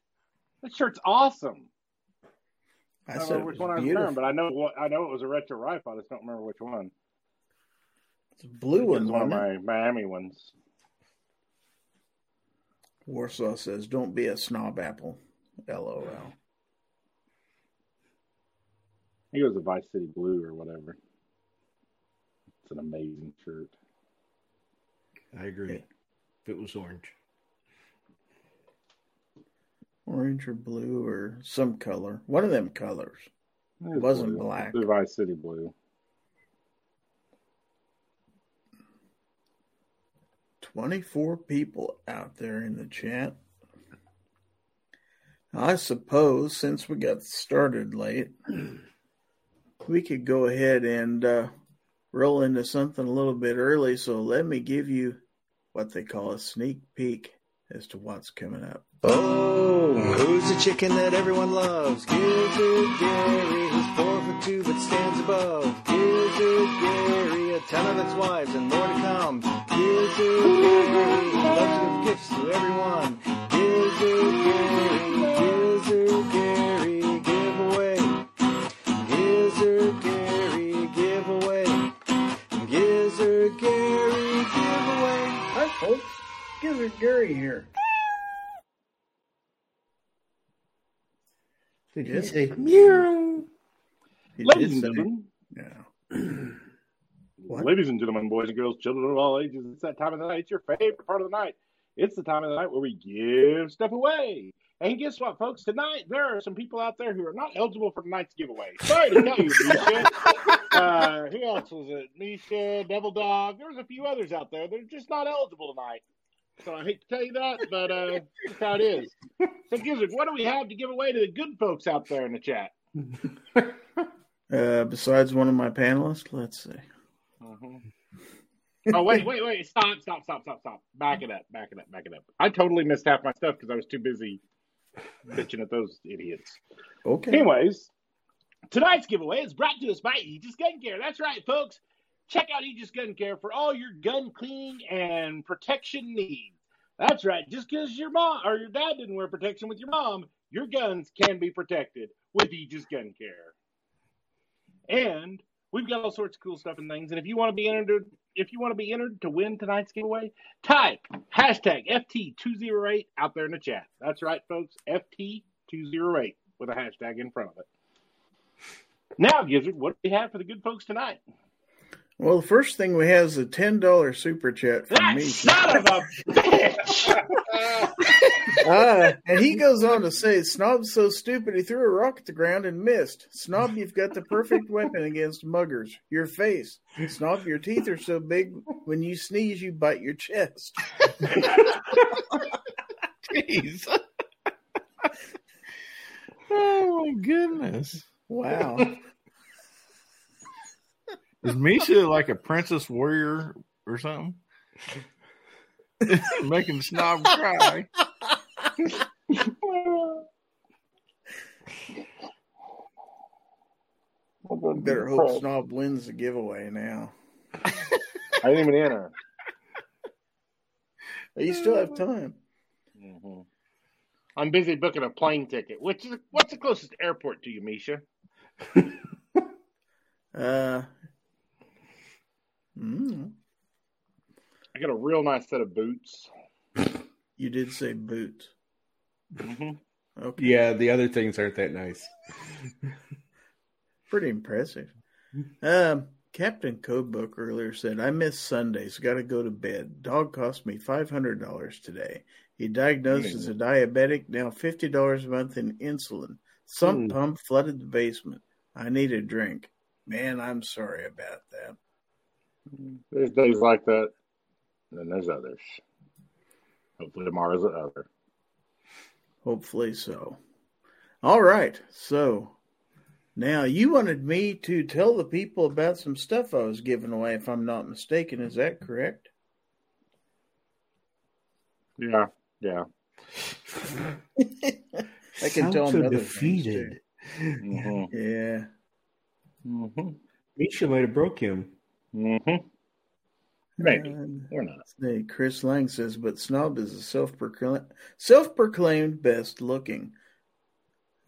That shirt's awesome. I I don't said know which was one I beautiful. returned, but I know what I know it was a retro rifle. I just don't remember which one. It's a blue one, It's one of my Miami ones. Warsaw says, "Don't be a snob apple." LOL. He was a Vice City Blue or whatever. It's an amazing shirt. I agree. If it was orange. Orange or blue or some color. One of them colors. It Wasn't blue. black. It's the Vice City Blue. 24 people out there in the chat. I suppose since we got started late, we could go ahead and uh, roll into something a little bit early. So let me give you what they call a sneak peek as to what's coming up. Oh, who's the chicken that everyone loves? Gizzard Gary, who's four foot two but stands above. Gizzard Gary, a ton of its wives and more to come. Gizzard Gary, loves to give gifts to everyone. Gizzard Gary, Gizzard Gary, give away. Gizzard Gary, give away. Gizzard Gary, giveaway. Hi, folks. Gizzard Gary here. Did Yeah. he say meow? He Ladies and gentlemen, Yeah. What? ladies and gentlemen, boys and girls, children of all ages, it's that time of the night. It's your favorite part of the night. It's the time of the night where we give stuff away. And guess what, folks? Tonight there are some people out there who are not eligible for tonight's giveaway. Sorry to tell you, Misha. Uh, who else was it? Misha, Devil Dog. There was a few others out there. They're just not eligible tonight. So I hate to tell you that, but uh, that's how it is. So, Gizzard, what do we have to give away to the good folks out there in the chat? Uh, besides one of my panelists, let's see. Oh wait, wait, wait! Stop, stop, stop, stop, stop! Back it up, back it up, back it up. I totally missed half my stuff because I was too busy bitching at those idiots. Okay. Anyways, tonight's giveaway is brought to us by Aegis Gun Care. That's right, folks. Check out Aegis Gun Care for all your gun cleaning and protection needs. That's right. Just because your mom or your dad didn't wear protection with your mom, your guns can be protected with Aegis Gun Care. And we've got all sorts of cool stuff and things. And if you want to be entered, if you want to be entered to win tonight's giveaway, type hashtag FT208 out there in the chat. That's right, folks. FT208 with a hashtag in front of it. Now, Gizzard, what do we have for the good folks tonight? Well, the first thing we have is a ten dollar super chat from That me. son of a bitch! Ah, and he goes on to say, "Snob's so stupid he threw a rock at the ground and missed. Snob, you've got the perfect weapon against muggers. Your face. Snob, your teeth are so big when you sneeze, you bite your chest." Jeez. oh my goodness. Wow. Is Misha like a princess warrior or something? Making Snob cry. Better hope Snob wins the giveaway now. I didn't even enter. You still have time. Mhm. I'm busy booking a plane ticket. Which is what's the closest airport to you, Misha? Uh, mm, I got a real nice set of boots. you did say boots. Mhm. Okay. Yeah, the other things aren't that nice. Pretty impressive. Um, Captain Codebook earlier said, I miss Sundays. Got to go to bed. Dog cost me $500 today. He diagnosed as a diabetic, now $50 a month in insulin. Sump Hmm. pump flooded the basement. I need a drink. Man, I'm sorry about that. There's days like that, and then there's others. Hopefully tomorrow's the other. Hopefully so. All right. So now you wanted me to tell the people about some stuff I was giving away, if I'm not mistaken. Is that correct? Yeah, yeah. I can Sound tell so them other defeated. things too. Yeah. Mm-hmm. Misha might have broke him. Mm-hmm. Maybe. Or not. Hey, Chris Lang says, but Snob is a self-proclaimed, self-proclaimed best looking.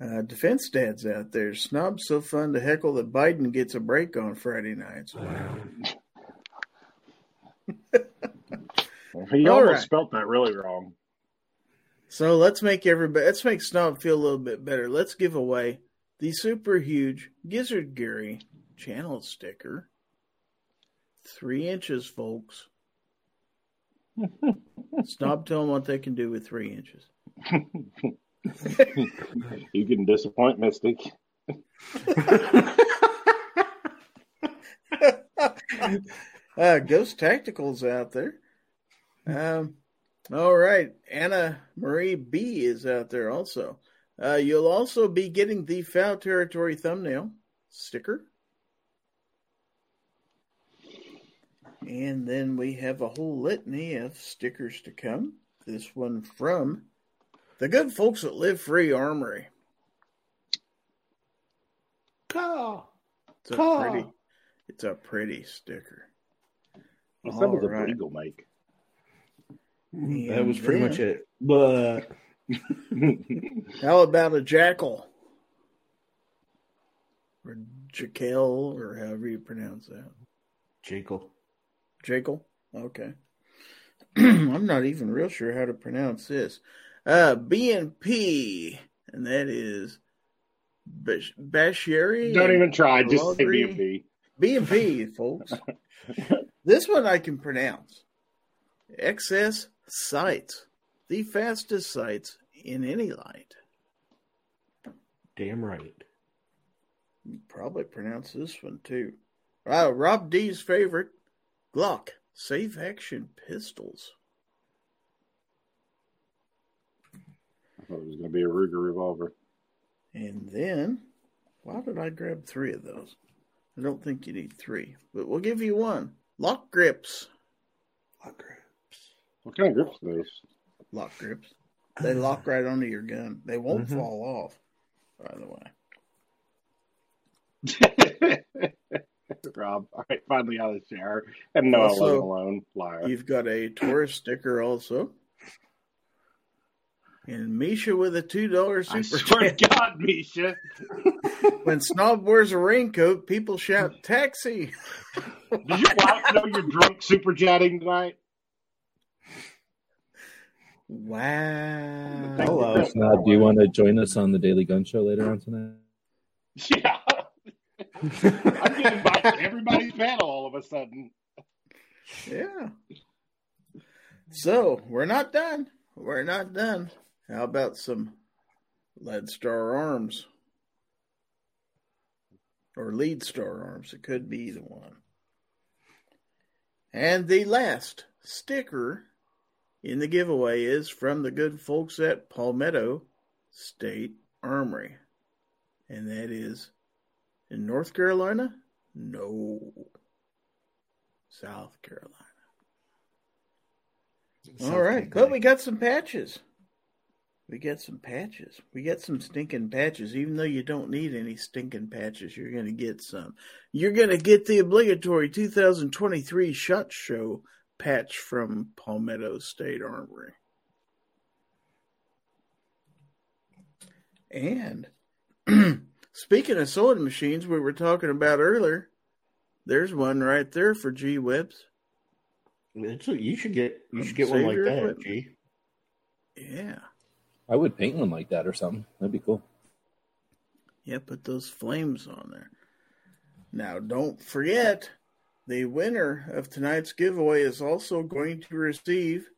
Uh, defense dads out there. Snob's so fun to heckle that Biden gets a break on Friday nights. He All almost right. spelt that really wrong. So let's make everybody let's make Snob feel a little bit better. Let's give away the super huge Gizzard Gary channel sticker. Three inches, folks. Stop telling what they can do with three inches. you can disappoint Mystic. uh, Ghost Tacticals out there. Um, all right, Anna Marie B is out there also. Uh, you'll also be getting the Fowl Territory thumbnail sticker. And then we have a whole litany of stickers to come. This one from the good folks at Live Free Armory. Caw. It's a Caw. pretty, it's a pretty sticker. What sound All does a right. beagle make? That was pretty then- much it. But How about a jackal? Or jackal, or however you pronounce that. Jekyll. Okay. I'm not even real sure how to pronounce this. Uh, BNP, and that is Bash- Bashiri. Don't even try. Just say Balagri. BMP. BNP, folks. this one I can pronounce. XS sights, the fastest sights in any light. Damn right. You probably pronounce this one too. Uh, Rob D's favorite, Glock safe action pistols. I thought it was going to be a Ruger revolver. And then, why did I grab three of those? I don't think you need three, but we'll give you one. Lock grips. Lock grips. What kind of grips are those? Lock grips. They lock right onto your gun. They won't Mhm. fall off, by the way. Rob, all right, finally out of the shower. And no, I wasn't alone. Liar. You've got a Taurus sticker also. And Misha with a $2 I super swear to God, Misha. When Snob wears a raincoat, people shout taxi. Does your wife know you're drunk super chatting tonight? Wow. Hello. Uh, do you want to join us on the Daily Gun Show later on tonight? Yeah. I'm getting invited to everybody's panel all of a sudden. Yeah. So we're not done. We're not done. How about some Lead Star Arms? Or Lead Star Arms. It could be either one. And the last sticker in the giveaway is from the good folks at Palmetto State Armory. And that is in North Carolina? No. South Carolina. All right, but we got some patches. We got some patches. We got some stinking patches. Even though you don't need any stinking patches, you're going to get some. You're going to get the obligatory 2023 SHOT Show patch from Palmetto State Armory. And speaking of sewing machines, we were talking about earlier. There's one right there for G Webs. It's a, you should get you should get Save one like that. equipment. G. Yeah. I would paint one like that or something. That'd be cool. Yeah, put those flames on there. Now, don't forget, the winner of tonight's giveaway is also going to receive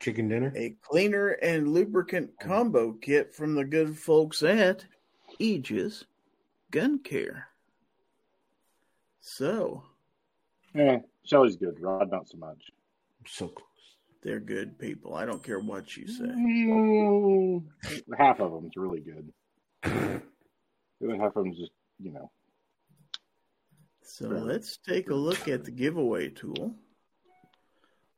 Chicken dinner. a cleaner and lubricant combo kit from the good folks at Aegis Gun Care. So, Yeah, Shelly's good. Rod, not so much. So close. they're good people. I don't care what you say. Mm, half of them's really good. The other half of them's just, you know. So let's take a look at the giveaway tool.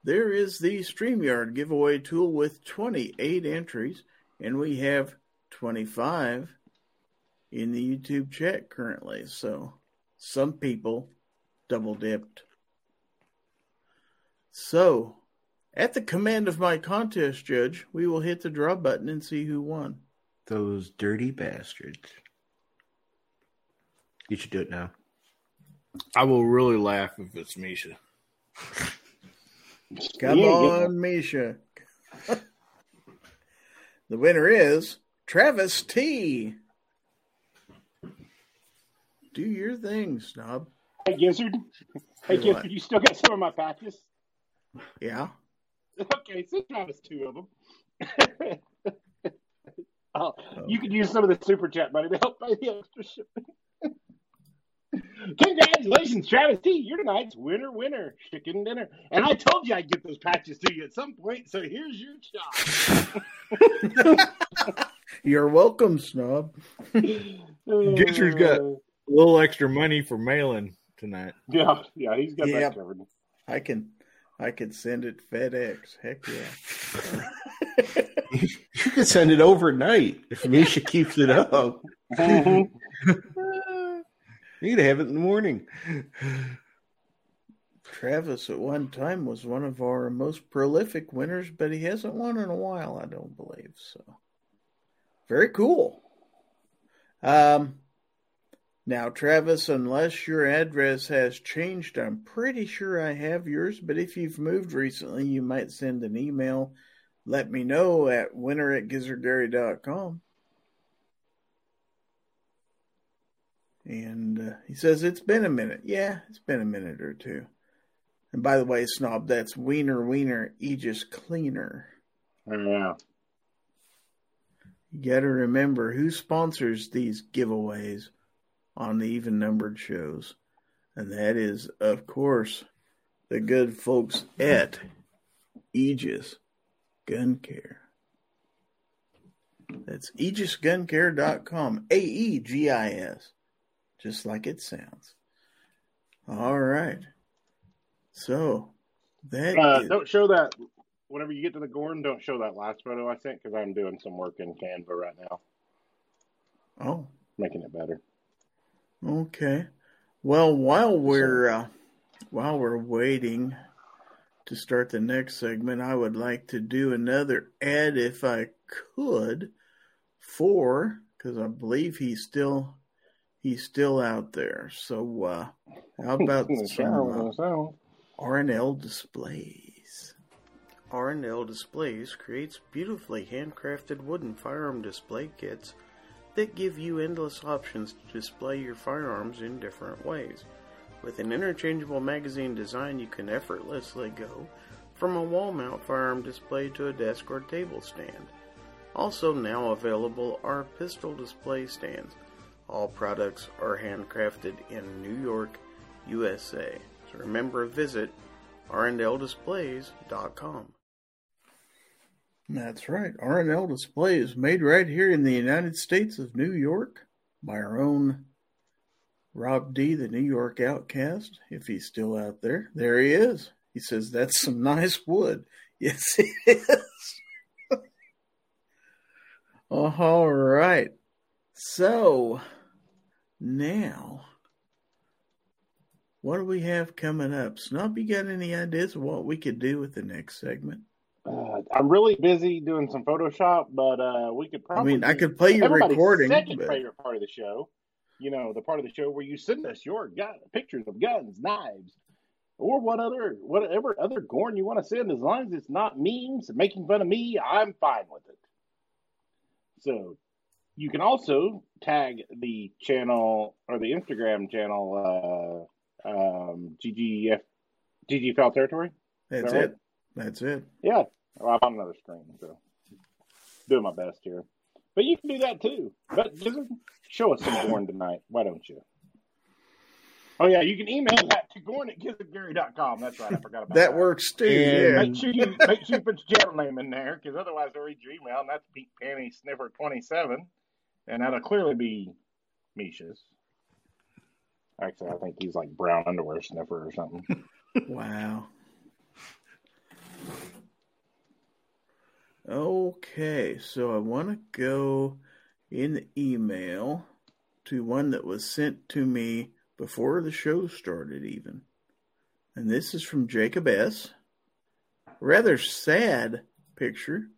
There is the StreamYard giveaway tool with 28 entries, and we have 25 in the YouTube chat currently. So some people double dipped. So, at the command of my contest judge, we will hit the draw button and see who won. Those dirty bastards. You should do it now. I will really laugh if it's Misha. Come He ain't getting on, Misha. the winner is Travis T. Do your thing, Snob. Hey, Gizzard. Hey, What? Gizzard, you still got some of my patches? Yeah. Okay, send Travis two of them. Oh, oh, you could use some of the super chat money to help pay the extra shipping. Congratulations, Travis T. You're tonight's winner, winner, chicken dinner. And I told you I'd get those patches to you at some point, so here's your shot. You're welcome, Snob. Gizzard's got uh, a little extra money for mailing tonight. Yeah, yeah, he's got Yep. that covered. I can I can send it FedEx. Heck yeah. You can send it overnight if Misha keeps it up. You can have it in the morning. Travis at one time was one of our most prolific winners, but he hasn't won in a while, I don't believe. So very cool. Um now Travis, unless your address has changed, I'm pretty sure I have yours, but if you've moved recently, you might send an email. Let me know at winner at gizzardgary.com. And uh, he says, It's been a minute. Yeah, it's been a minute or two. And by the way, Snob, that's Wiener Wiener Aegis Cleaner. Yeah. You got to remember who sponsors these giveaways on the even numbered shows. And that is, of course, the good folks at Aegis Gun Care. That's aegisguncare.com. A E G I S. Just like it sounds. All right. So that Uh, is- don't show that. Whenever you get to the Gorn, don't show that last photo I sent because I'm doing some work in Canva right now, oh, making it better. Okay. Well, while we're uh, while we're waiting to start the next segment, I would like to do another ad if I could for because I believe he's still he's still out there. So uh, how about some uh, R&L displays? R&L Displays creates beautifully handcrafted wooden firearm display kits that give you endless options to display your firearms in different ways. With an interchangeable magazine design, you can effortlessly go from a wall mount firearm display to a desk or table stand. Also, now available are pistol display stands. All products are handcrafted in New York, USA. So remember, visit rndldisplays.com. That's right. R&L Display is made right here in the United States of New York by our own Rob D, the New York Outcast, if he's still out there. There he is. He says, That's some nice wood. Yes, it is. All right. So, now, what do we have coming up? Snub, you got any ideas of what we could do with the next segment? Uh, I'm really busy doing some Photoshop, but uh, we could probably. I mean, I could play your recording, Second but- favorite part of the show, you know, the part of the show where you send us your gun, pictures of guns, knives, or what other whatever other gorn you want to send. As long as it's not memes making fun of me, I'm fine with it. So you can also tag the channel or the Instagram channel uh, um, GGF GG Fowl Territory. That's that right? it. That's it. Yeah, well, I'm on another screen, so doing my best here. But you can do that too. But just show us some Gorn tonight. Why don't you? Oh yeah, you can email that to Gorn at gizzardgary.com. That's right. I forgot about that. That works too. And Yeah. Make sure you make sure you put your channel name in there, because otherwise they'll read your email, and that's Pete Panty Sniffer twenty seven, and that'll clearly be Misha's. Actually, I think he's like brown underwear sniffer or something. Wow. Okay, so I want to go in the email to one that was sent to me before the show started, even. And this is from Jacob S. Rather sad picture.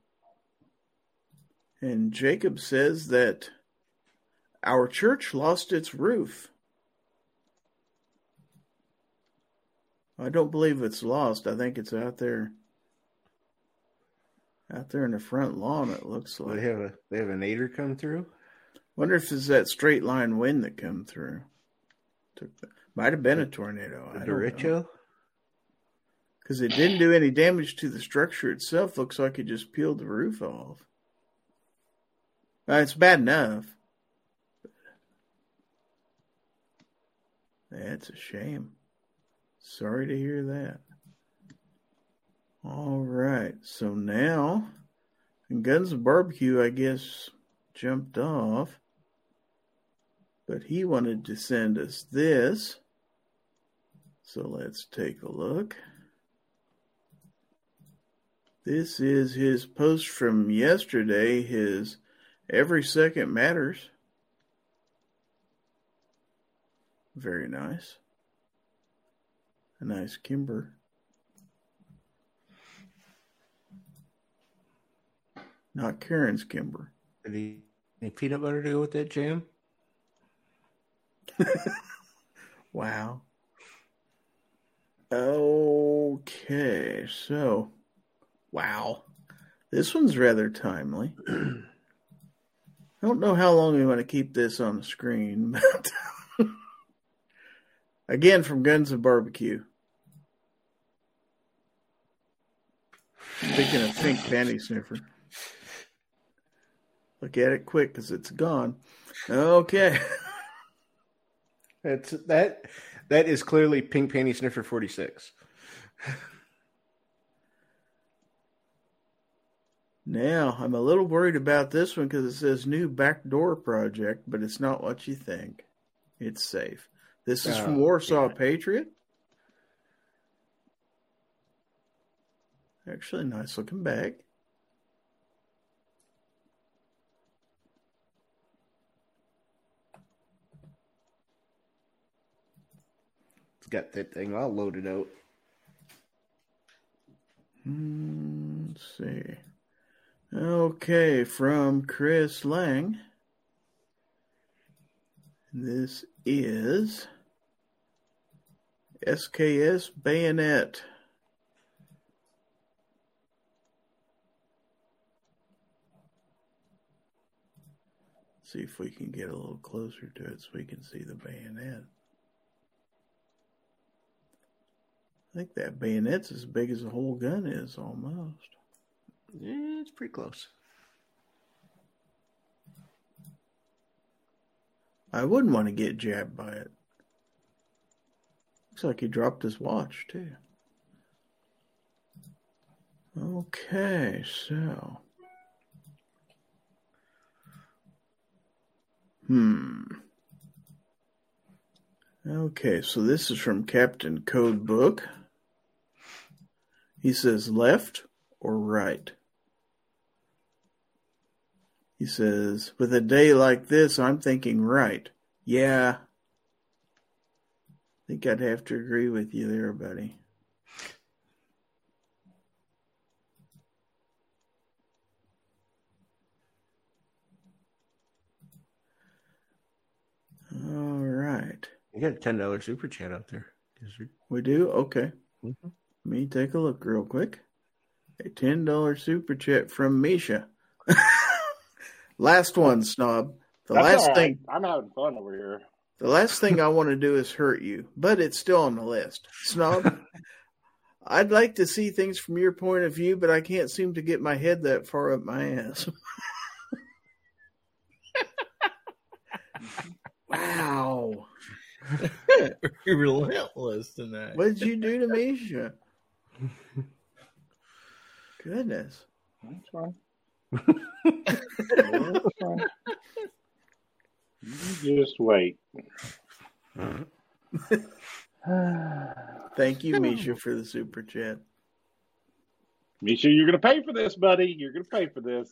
And Jacob says that our church lost its roof. I don't believe it's lost. I think it's out there. Out there in the front lawn, it looks like They have a they have a nader come through. Wonder if it's that straight line wind that come through. Took the, might have been a tornado. A derecho. Because it didn't do any damage to the structure itself. Looks like it just peeled the roof off. Uh, it's bad enough. That's a shame. Sorry to hear that. All right. So now, Guns of Barbecue, I guess, jumped off. But he wanted to send us this. So let's take a look. This is his post from yesterday, his Every Second Matters. Very nice. A nice Kimber. Not Karen's Kimber. Did he any peanut butter to go with that jam? Wow. Okay, so wow. This one's rather timely. I don't know how long we want to keep this on the screen, but again from Guns of Barbecue. Speaking of pink panty sniffer. Look at it quick because it's gone. Okay. That's that. That is clearly pink panty sniffer forty six. Now, I'm a little worried about this one because it says new backdoor project, but it's not what you think. It's safe. This is from Oh, Warsaw yeah. Patriot. Actually, nice looking bag. Got that thing all loaded out. Hmm, let's see. Okay, from Chris Lang. This is SKS Bayonet. See if we can get a little closer to it so we can see the bayonet. I think that bayonet's as big as the whole gun is almost. Yeah, it's pretty close. I wouldn't want to get jabbed by it. Looks like he dropped his watch too. Okay, so. Hmm. Okay, so this is from Captain Code Book. He says left or right. He says, with a day like this, I'm thinking right. Yeah. I think I'd have to agree with you there, buddy. All right. You got a ten dollar super chat out there- We do? Okay. Mhm. Let me take a look real quick. A $10 super chat from Misha. last one, Snob. The That's last all right. thing I'm having fun over here. the last thing I want to do is hurt you, but it's still on the list. Snob, I'd like to see things from your point of view, but I can't seem to get my head that far up my ass. wow. Relentless tonight. What did you do to Misha? Goodness. That's fine. That's fine. You just wait. Thank you, Misha, for the super chat. Misha, you're going to pay for this, buddy. You're going to pay for this.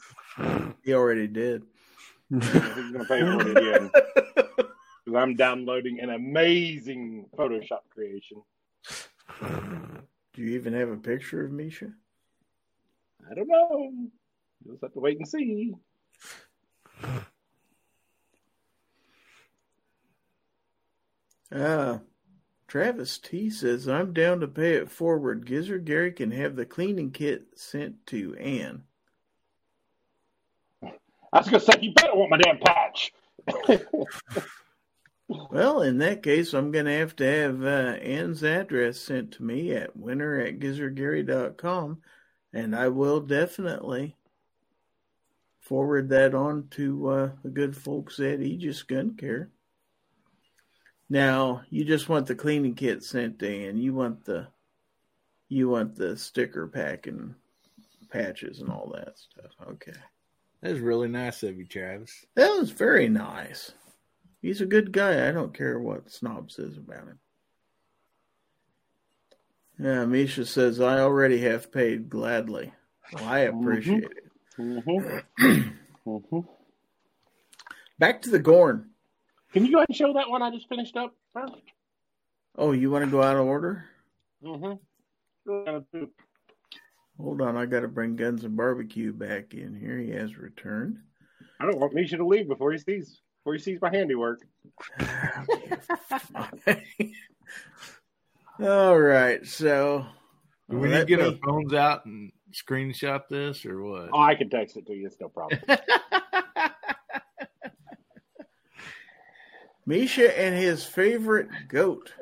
He already did. I going to pay for it again. Because I'm downloading an amazing Photoshop creation. Do you even have a picture of Misha? I don't know. You'll just have to wait and see. Ah, Travis T says, I'm down to pay it forward. Gizzard Gary can have the cleaning kit sent to Ann. I was gonna say you better want my damn patch. Well, in that case, I'm going to have to have uh, Ann's address sent to me at winter at gizzardgary.com, and I will definitely forward that on to uh, the good folks at Aegis Gun Care. Now, you just want the cleaning kit sent to Ann. You want the you want the sticker pack and patches and all that stuff. Okay. That was really nice of you, Travis. That was very nice. He's a good guy. I don't care what Snob says about him. Yeah, Misha says, I already have paid gladly. Well, I appreciate it. Mm-hmm. mm-hmm. Back to the Gorn. Can you go ahead and show that one I just finished up? Oh, you want to go out of order? Mm-hmm. Hold on, I got to bring Guns and Barbecue back in here. He has returned. I don't want Misha to leave before he sees before he sees my handiwork. All right, so Do we need to get our phones out and screenshot this or what? Oh, I can text it to you. It's no problem. Misha and his favorite goat.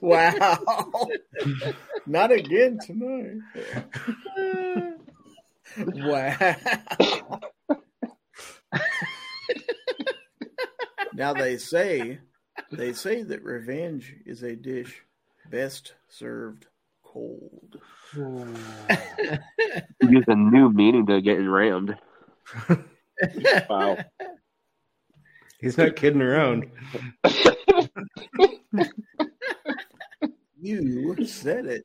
wow. Not again tonight. wow. Now they say they say that revenge is a dish best served cold. Use a new meaning to getting rammed. wow. He's not kidding around. You said it.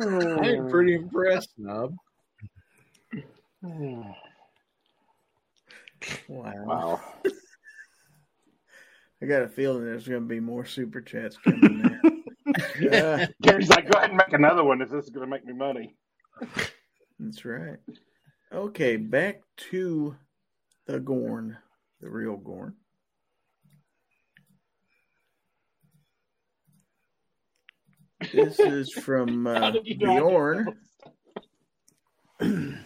I'm pretty impressed, Snob. Wow. Wow. I got a feeling there's going to be more super chats coming in. Uh, Gary's like, go ahead and make another one if this is going to make me money. that's right. Okay, back to the Gorn, the real Gorn. This is from uh, did you know I did Bjorn.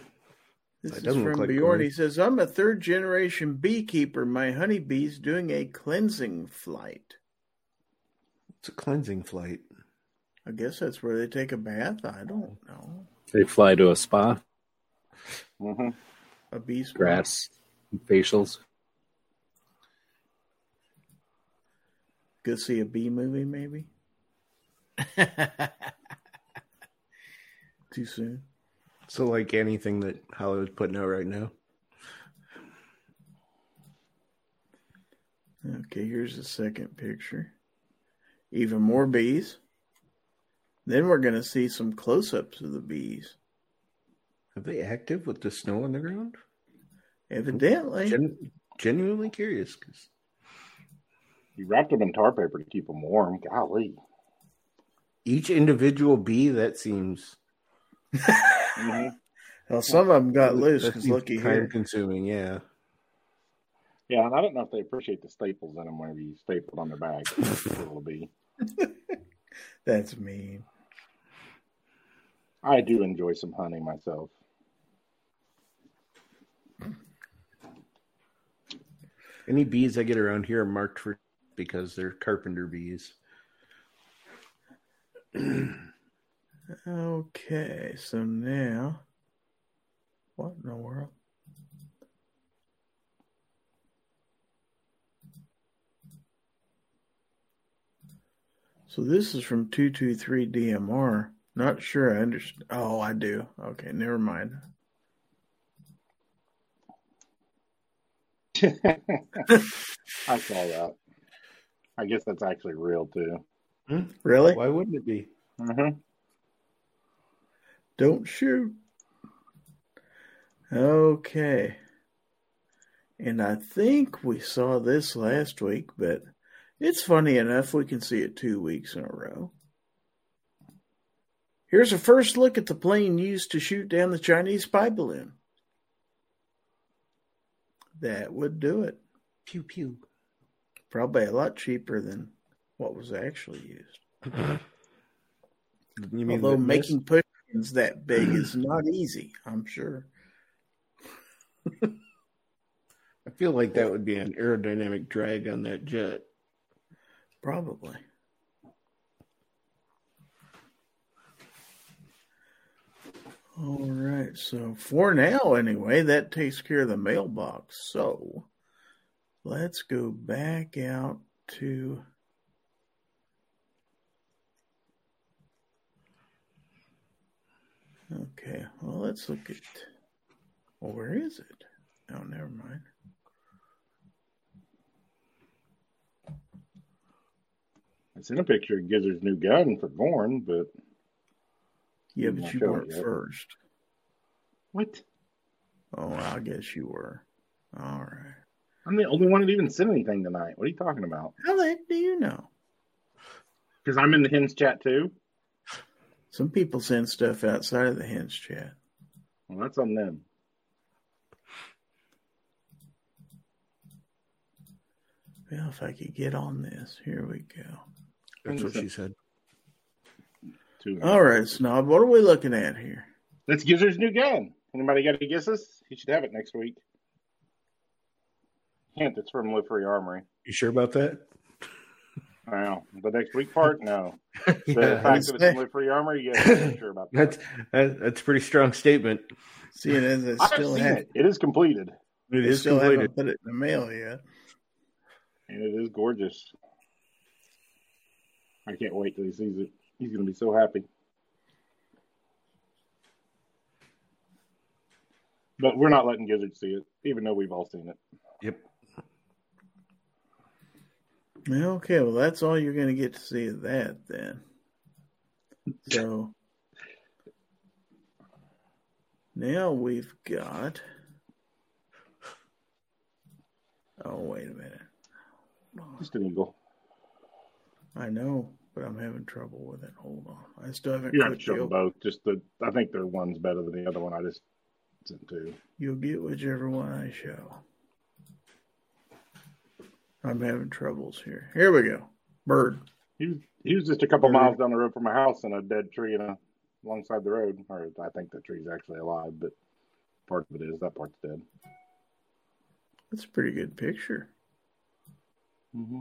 This That is doesn't look from like Bjorn. corn. He says, I'm a third generation beekeeper. My honeybees doing a cleansing flight. It's a cleansing flight. I guess that's where they take a bath. I don't know. They fly to a spa, Mm-hmm. A bee spa. grass, facials. Go see a bee movie, maybe? Too soon. So, like anything that Hollywood's putting out right now. Okay, here's the second picture. Even more bees. Then we're going to see some close ups of the bees. Are they active with the snow on the ground? Evidently. Gen- genuinely curious. 'cause You wrapped them in tar paper to keep them warm. Golly. each individual bee, that seems Mm-hmm. Well, some of them got loose because seems looky time here. consuming. Yeah. Yeah, and I don't know if they appreciate the staples in them whenever you staple on their bag. It'll be. That's mean. I do enjoy some honey myself. Any bees I get around here are marked for because they're carpenter bees. Okay, so now. What in the world? So this is from 223 DMR. Not sure I understand. Oh, I do. Okay, never mind. I saw that. I guess that's actually real too. Really? Why wouldn't it be? Mm-hmm. Don't shoot. Okay. And I think we saw this last week, but it's funny enough we can see it two weeks in a row. Here's a first look at the plane used to shoot down the Chinese spy balloon. That would do it. Pew pew. Probably a lot cheaper than what was actually used. You mean Although the making that big is mm. not easy, I'm sure. I feel like that would be an aerodynamic drag on that jet. Probably. All right. So for now, anyway, that takes care of the mailbox. So let's go back out to. Okay. Well, let's look at. Well, where is it? Oh, never mind. I seen a picture of Gizzard's new gun for Gorn, but Yeah, but you weren't yet. first. what? Oh, I guess you were. All right. I'm the only one that even sent anything tonight. What are you talking about? How the heck do you know? Because I'm in the hens chat too. Some people send stuff outside of the hens chat. Well, that's on them. Well, if I could get on this, here we go. That's what she said. All right, Snob, what are we looking at here? That's Gizzard's new gun. Anybody got any guesses? He should have it next week. Hint, it's from Live Free Armory. You sure about that? I. The next week part, no. The fact that it's from Live Free Armory, yes, I'm sure about that. That's that's a pretty strong statement. Seeing as it I've still seen have it. It is completed. It they is still completed. haven't put it in the mail yet. And it is gorgeous. I can't wait till he sees it. He's going to be so happy. But we're not letting Gizzard see it, even though we've all seen it. Yep. Okay, well, that's all you're going to get to see of that then. So now we've got. Oh, wait a minute. Just an eagle. I know, but I'm having trouble with it. Hold on. I still haven't You have to clicked show them both. Just the, I think their one's better than the other one. I just sent two. You'll get whichever one I show. I'm having troubles here. Here we go. Bird. He was, he was just a couple miles down the road from my house in a dead tree in a, alongside the road. Or I think the tree's actually alive, but part of it is. That part's dead. That's a pretty good picture. Mm-hmm.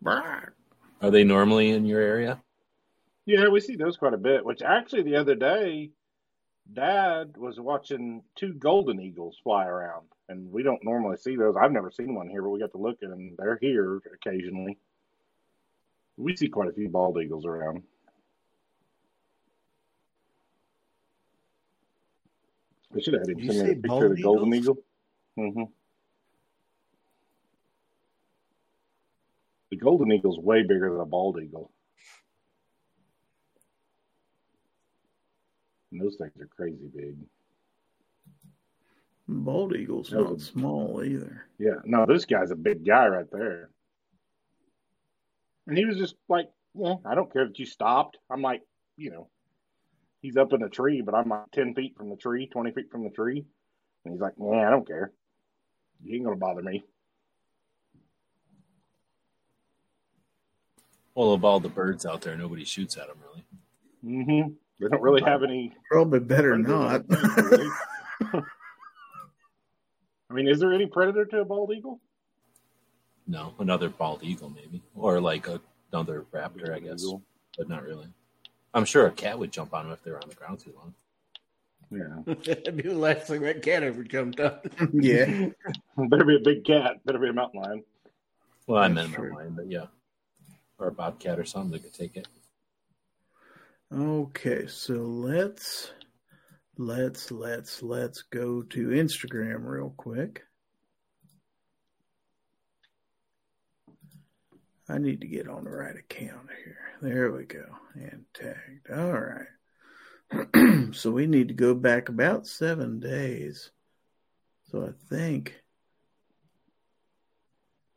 Brr. Are they normally in your area? Yeah, we see those quite a bit. Which actually, the other day, Dad was watching two golden eagles fly around, and we don't normally see those. I've never seen one here, but we got to look at them. They're here occasionally. We see quite a few bald eagles around. I should have had him send me a picture of the golden eagles? eagle. hmm The golden eagle's way bigger than a bald eagle. And those things are crazy big. Bald eagle's No. not small either. Yeah, no, this guy's a big guy right there. And he was just like, yeah, I don't care that you stopped. I'm like, you know, he's up in a tree, but I'm like 10 feet from the tree, 20 feet from the tree. And he's like, yeah, I don't care. You ain't going to bother me. Well, of all the birds out there, nobody shoots at them really. hmm They don't really have any. Probably better not. I mean, is there any predator to a bald eagle? No, another bald eagle maybe, or like a, another raptor, I guess, Eagle. but not really. I'm sure a cat would jump on them if they were on the ground too long. Yeah. That'd be the last thing that cat ever jumped on. yeah. Better be a big cat. Better be a mountain lion. Well, I That's meant true. a lion, but yeah, or a bobcat or something that could take it. Okay, so let's let's let's let's go to Instagram real quick. I need to get on the right account here. There we go. And tagged. All right. so we need to go back about seven days. So I think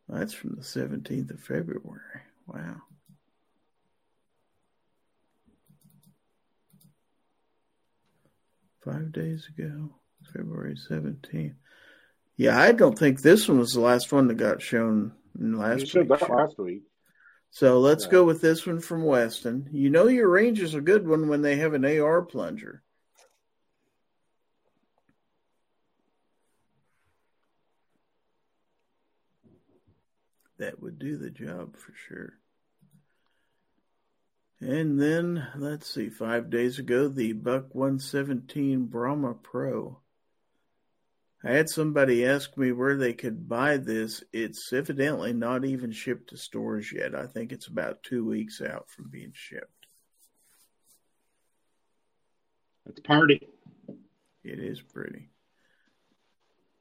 that's from the 17th of February. Wow. Five days ago, February 17th. Yeah, I don't think this one was the last one that got shown in last week. last week. So let's Yeah. go with this one from Weston. You know your range is a good one when they have an AR plunger. That would do the job for sure. And then let's see, five days ago, the Buck 117 Brahma Pro. I had somebody ask me where they could buy this. It's evidently not even shipped to stores yet. I think it's about two weeks out from being shipped. It's party. It is pretty.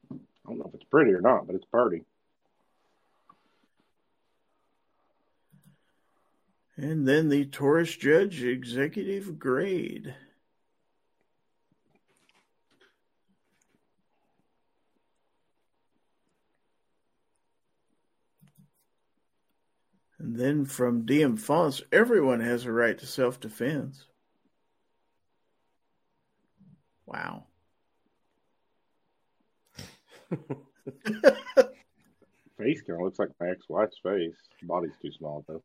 I don't know if it's pretty or not, but it's party. And then the Taurus Judge Executive Grade. And then from DM Fonts, everyone has a right to self defense. Wow. Face kind of looks like my ex-wife's face. Body's too small though.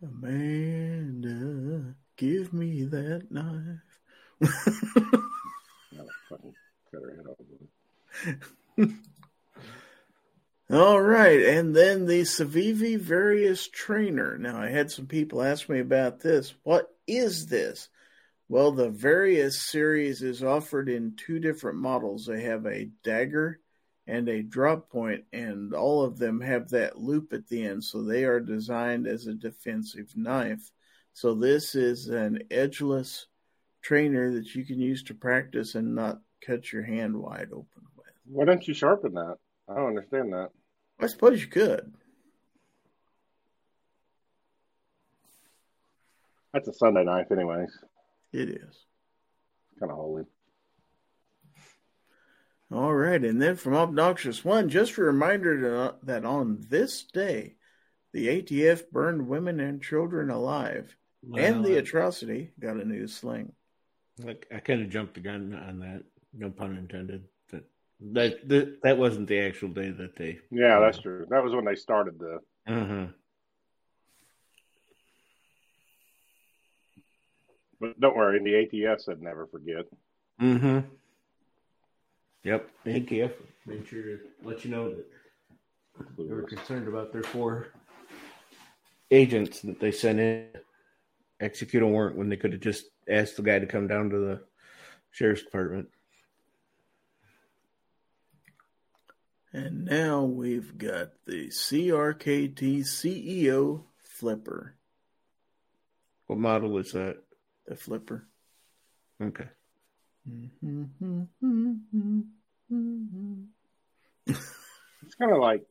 Amanda, give me that knife. Gotta fucking cut her head off. with it. All right, and then the Civivi Varius Trainer. Now, I had some people ask me about this. What is this? Well, the Varius series is offered in two different models. They have a dagger and a drop point, and all of them have that loop at the end, so they are designed as a defensive knife. So, this is an edgeless trainer that you can use to practice and not cut your hand wide open with. Why don't you sharpen that? I don't understand that. I suppose you could. That's a Sunday knife, anyways. It is. Kind of holy. All right, and then from Obnoxious One, just a reminder to, that on this day, the ATF burned women and children alive, and the atrocity got a new sling. Like I kind of jumped the gun on that. No pun intended. But that that, that wasn't the actual day that they. Yeah, that's true. That was when they started the. Uh-huh. But don't worry, the ATF said never forget. Mm-hmm. Yep. ATF made sure to let you know that they were concerned about their four agents that they sent in to execute a warrant when they could have just asked the guy to come down to the sheriff's department. And now we've got the CRKT CEO Flipper. What model is that? The Flipper. Okay. Mm-hmm. Mm-hmm. It's kind of like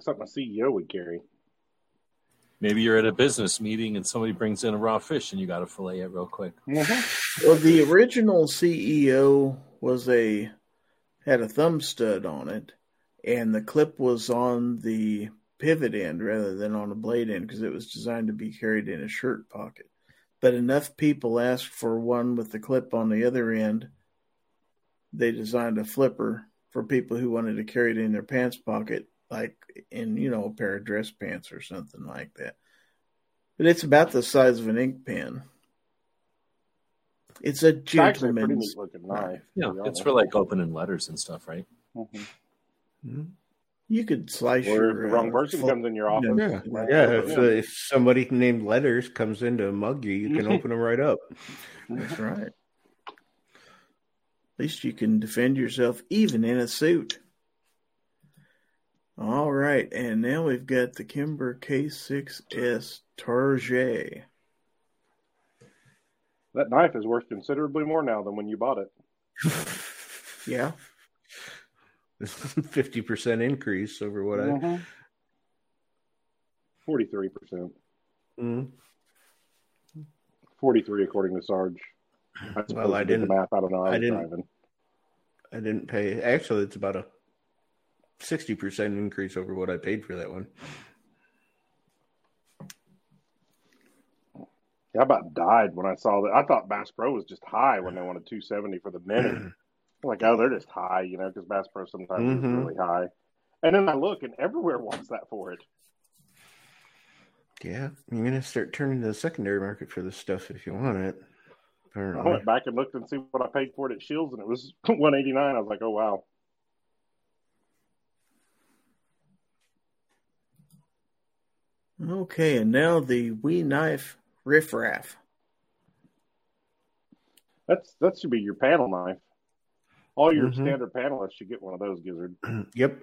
something a CEO would carry. Maybe you're at a business meeting and somebody brings in a raw fish and you got to fillet it real quick. Mm-hmm. Well, the original CEO was a had a thumb stud on it, and the clip was on the pivot end rather than on a blade end because it was designed to be carried in a shirt pocket. But enough people asked for one with the clip on the other end, they designed a flipper for people who wanted to carry it in their pants pocket, like in you know a pair of dress pants or something like that. But it's about the size of an ink pen. It's a It's actually pretty gentleman's neat looking knife. Yeah, it's for like opening letters and stuff, right? Mhm. You could slice Or your if the wrong uh, person full- comes in your office. Yeah, Right. yeah. If, uh, if somebody named Letters comes in to mug you, you can open them right up. That's right. At least you can defend yourself even in a suit. All right, and now we've got the Kimber K6S Target. That knife is worth considerably more now than when you bought it. Yeah, Fifty percent increase over what I. Forty-three percent. Mm. Forty-three, according to Sarge. I Well, I didn't. math. I don't know. I, I didn't. driving. I didn't pay. Actually, it's about a sixty percent increase over what I paid for that one. Yeah, I about died when I saw that. I thought Bass Pro was just high when they wanted 270 for the mini. Like, oh, they're just high, you know, because Bass Pro sometimes Mhm. is really high. And then I look, and everywhere wants that for it. Yeah, you're gonna start turning to the secondary market for this stuff if you want it. I went back and looked and see what I paid for it at Shields, and it was one eighty nine. I was like, oh wow. Okay, and now the WE Knife Riff Raff. That's that should be your panel knife. All your Mhm. standard panelists should get one of those, Gizzard. Yep.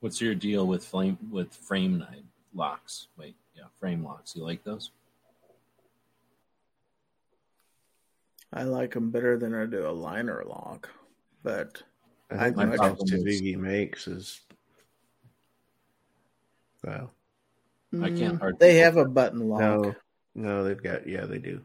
What's your deal with flame with frame knife locks? Wait, yeah, frame locks. You like those? I like them better than I do a liner lock, but I think I- the I- best makes is well, I can't Mm, hardly They have a button lock. no, no, they've got yeah, they do.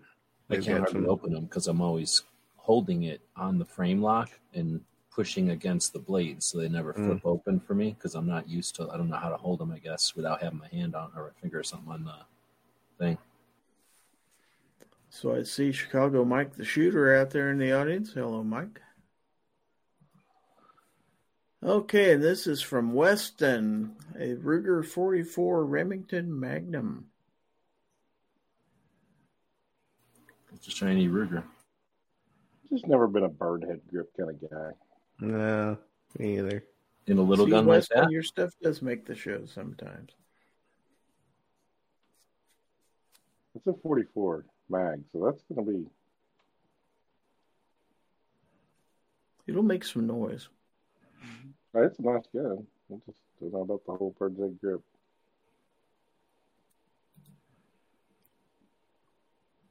I They've can't hardly some- open them because I'm always holding it on the frame lock and pushing against the blade so they never Mm. flip open for me because I'm not used to. I don't know how to hold them. I guess without having my hand on or a finger or something on the thing. So I see Chicago Mike the Shooter out there in the audience. Hello, Mike. Okay, and this is from Weston, a Ruger 44 Remington Magnum. It's a shiny Ruger. Just never been a bird head grip kind of guy. No, me either. In a little See, gun like that. your stuff does make the show sometimes. It's a forty four mag, so that's gonna be It'll make some noise. Uh, it's a nice gun. I just don't know about the whole bird's head grip.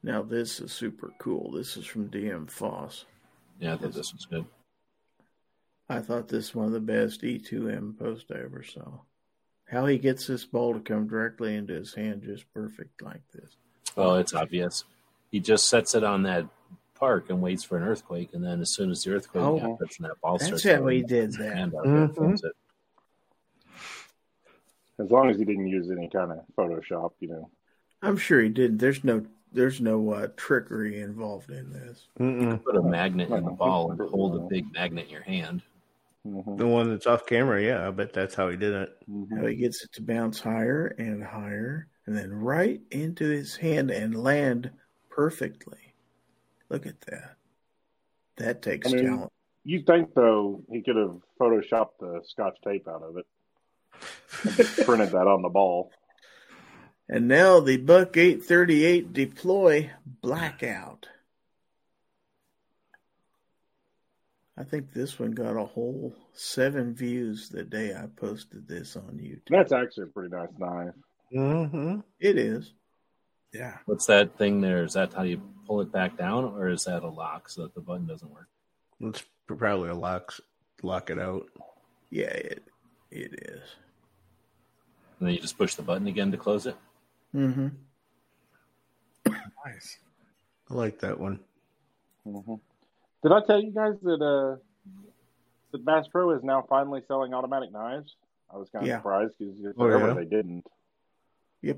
Now this is super cool. This is from DM Foss. Yeah, I thought this was good. I thought this was one of the best E2M posts I ever saw. How he gets this ball to come directly into his hand just perfect like this. Well, it's obvious. He just sets it on that park and waits for an earthquake, and then as soon as the earthquake Oh, happens and that ball that's starts, how going, he did his that. hand out Mhm. there. As long as he didn't use any kind of Photoshop, you know. I'm sure he did. There's no there's no uh, trickery involved in this. Mm-mm. Put a magnet in the ball and hold a big magnet in your hand. Mhm. The one that's off camera, yeah, I bet that's how he did it. How he gets it to bounce higher and higher, and then right into his hand and land perfectly. Look at that. That takes I mean, talent. You think though he could have photoshopped the scotch tape out of it, printed that on the ball. And now the Buck 838 deploy blackout. I think this one got a whole seven views the day I posted this on YouTube. That's actually a pretty nice knife. Mm-hmm. It is. Yeah. What's that thing there? Is that how you pull it back down, or is that a lock so that the button doesn't work? It's probably a lock, lock it out. Yeah, it it is. And then you just push the button again to close it. Mm-hmm. Nice. I like that one. hmm Did I tell you guys that uh, that Bass Pro is now finally selling automatic knives? I was kind of Yeah. surprised because Oh, forever yeah? they didn't. Yep.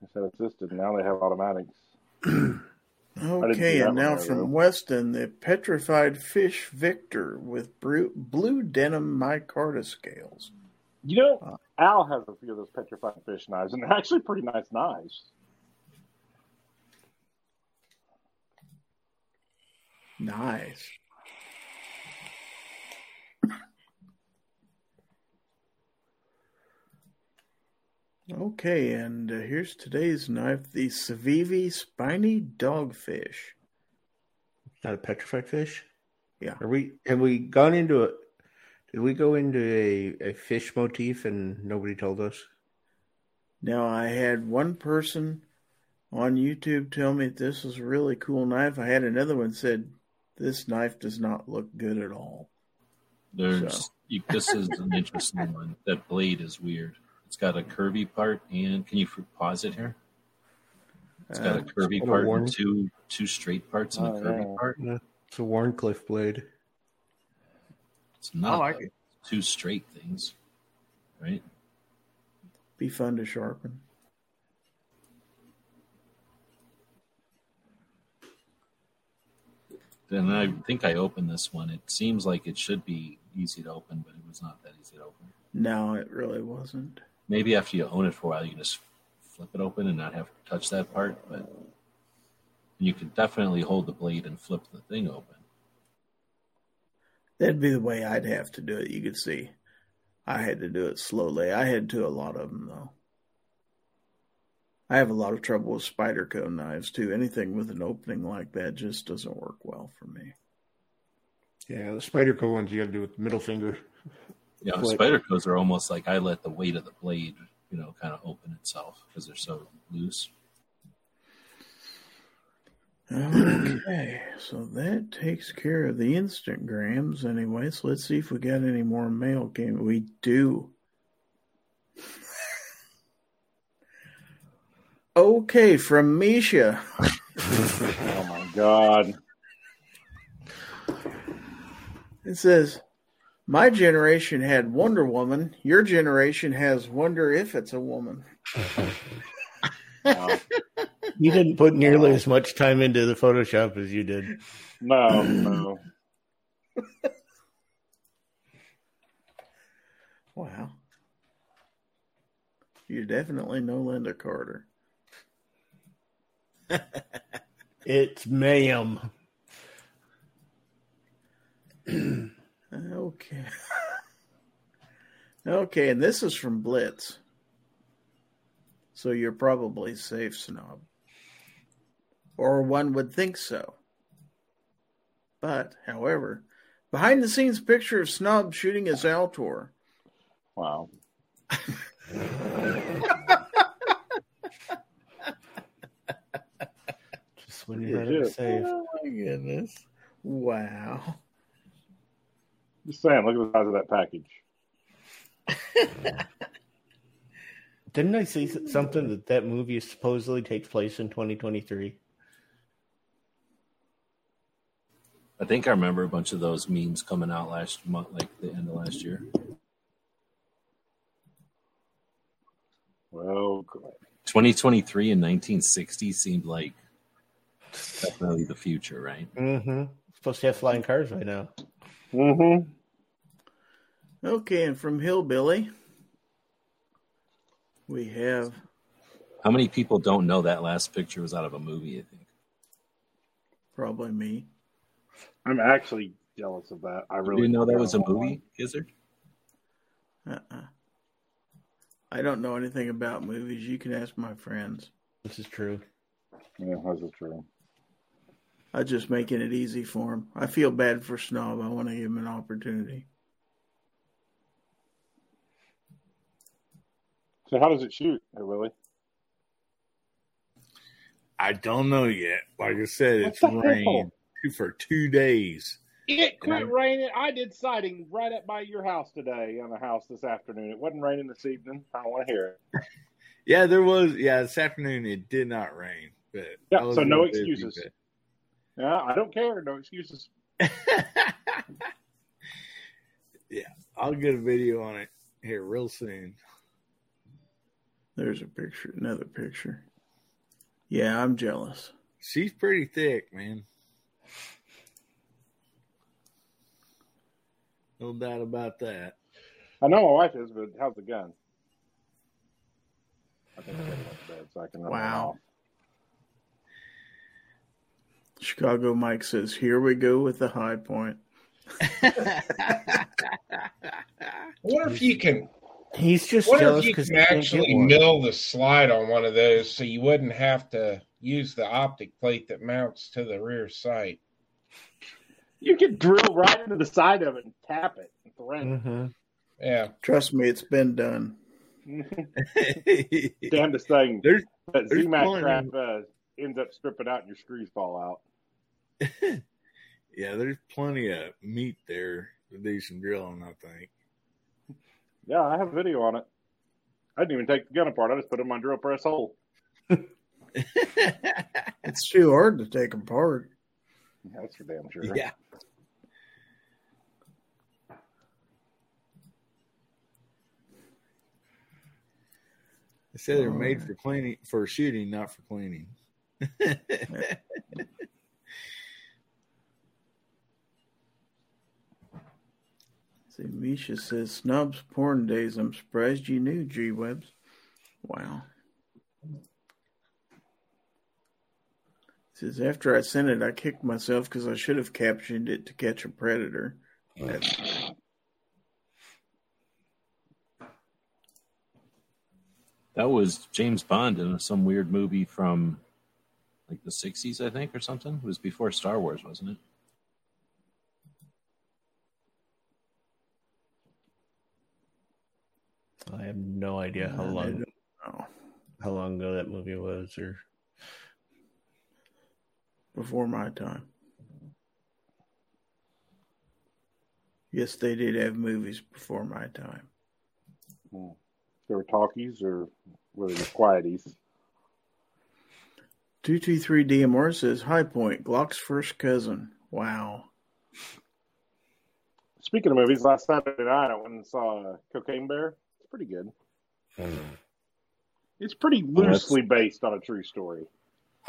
They said assisted. Now they have automatics. Okay, and now from though. Weston, the petrified fish Victor with blue, blue denim micarta scales. You know, Uh. Al has a few of those petrified fish knives, and they're actually pretty nice knives. Nice. Okay, and uh, here's today's knife the Civivi Spiny Dogfish. Not a petrified fish. Yeah. Are we? Have we gone into a? Did we go into a, a fish motif and nobody told us? Now, I had one person on YouTube tell me this is a really cool knife. I had another one said this knife does not look good at all. There's So. you, this is an interesting one. That blade is weird. It's got a curvy part, and can you pause it here? It's got a Uh, curvy got part worn- and two two straight parts and a Oh, curvy yeah. part. Yeah, it's a Wharncliffe blade. It's not like it. two straight things, right? be fun to sharpen. Then I think I opened this one. It seems like it should be easy to open, but it was not that easy to open. No, it really wasn't. Maybe after you own it for a while, you can just flip it open and not have to touch that part. But you can definitely hold the blade and flip the thing open. That'd be the way I'd have to do it. You could see, I had to do it slowly. I had to a lot of them though. I have a lot of trouble with Spyderco knives too. Anything with an opening like that just doesn't work well for me. Yeah, the spider co ones you got to do with the middle finger. Yeah, Flip. Spydercos are almost like I let the weight of the blade, you know, kind of open itself because they're so loose. Okay, so that takes care of the Instagrams anyway. So let's see if we got any more mail game. We do. Okay, from Misha. Oh my god. It says, My generation had Wonder Woman. Your generation has Wonder If It's a Woman. No, You didn't put nearly as much time into the Photoshop as you did. no. no. Wow. You're definitely no Lynda Carter. It's ma'am. Okay. okay, and this is from Blitz. So you're probably safe, Snob. Or one would think so. But, however, behind the scenes picture of Snob shooting his Altor. Wow. Just when you had it Legit. safe. Oh my goodness. Wow. Just saying, look at the size of that package. Didn't I see something that that movie supposedly takes place in 2023? I think I remember a bunch of those memes coming out last month, like the end of last year. Well, 2023 and 1960 seemed like definitely the future, right? Mm-hmm. Supposed to have flying cars right now. Mm-hmm. Okay, and from Hillbilly, we have How many people don't know that last picture was out of a movie? I think. probably me. I'm actually jealous of that. I Did really you know that was a about movie, Gizzard? Uh-uh. I don't know anything about movies. You can ask my friends. This is true. Yeah, this is true. I'm just making it easy for him. I feel bad for Snob. I want to give him an opportunity. So how does it shoot, Hey, Willie? I don't know yet. Like I said, What it's the hell? for two days. It quit Yeah. raining. I did siding right up by your house today on the house this afternoon. It wasn't raining this evening. I don't want to hear it. Yeah, there was. Yeah, this afternoon it did not rain, but Yeah, so no real busy, excuses. Yeah, I don't care. No excuses. yeah, I'll get a video on it here real soon. There's a picture, another picture. Yeah, I'm jealous. She's pretty thick, man. No doubt about that. I know my wife is, but how's the gun? I think I got it up to bed so I can run Wow. Chicago Mike says, "Here we go with the Hi-Point." what if you can. He's just What jealous if you can actually mill the slide on one of those, so you wouldn't have to use the optic plate that mounts to the rear sight. You could drill right into the side of it and tap it and thread Mm-hmm. Yeah, Trust me, it's been done. it. Damnedest thing. There's that there's zamak plenty. crap uh, ends up stripping out and your screws fall out. yeah, there's plenty of meat there to do some drilling. I think. Yeah, I have a video on it. I didn't even take the gun apart. I just put it in my drill press hole. It's too hard to take apart. That's for damn sure. Yeah. They said they're made oh, for cleaning, for shooting, not for cleaning. See, Misha says snubs porn days. I'm surprised you knew G Webs. Wow. Says after I sent it, I kicked myself because I should have captioned it to catch a predator. That's- that was James Bond in some weird movie from like the 60s, I think, or something. It was before Star Wars, wasn't it? I have no idea how long how long ago that movie was, or Before my time. Yes, they did have movies before my time. Hmm. They were talkies or were they just quieties? 223 DMR says, Hi-Point, Glock's first cousin. Wow. Speaking of movies, last Saturday night I went and saw uh, Cocaine Bear. It's pretty good. It's pretty loosely based on a true story.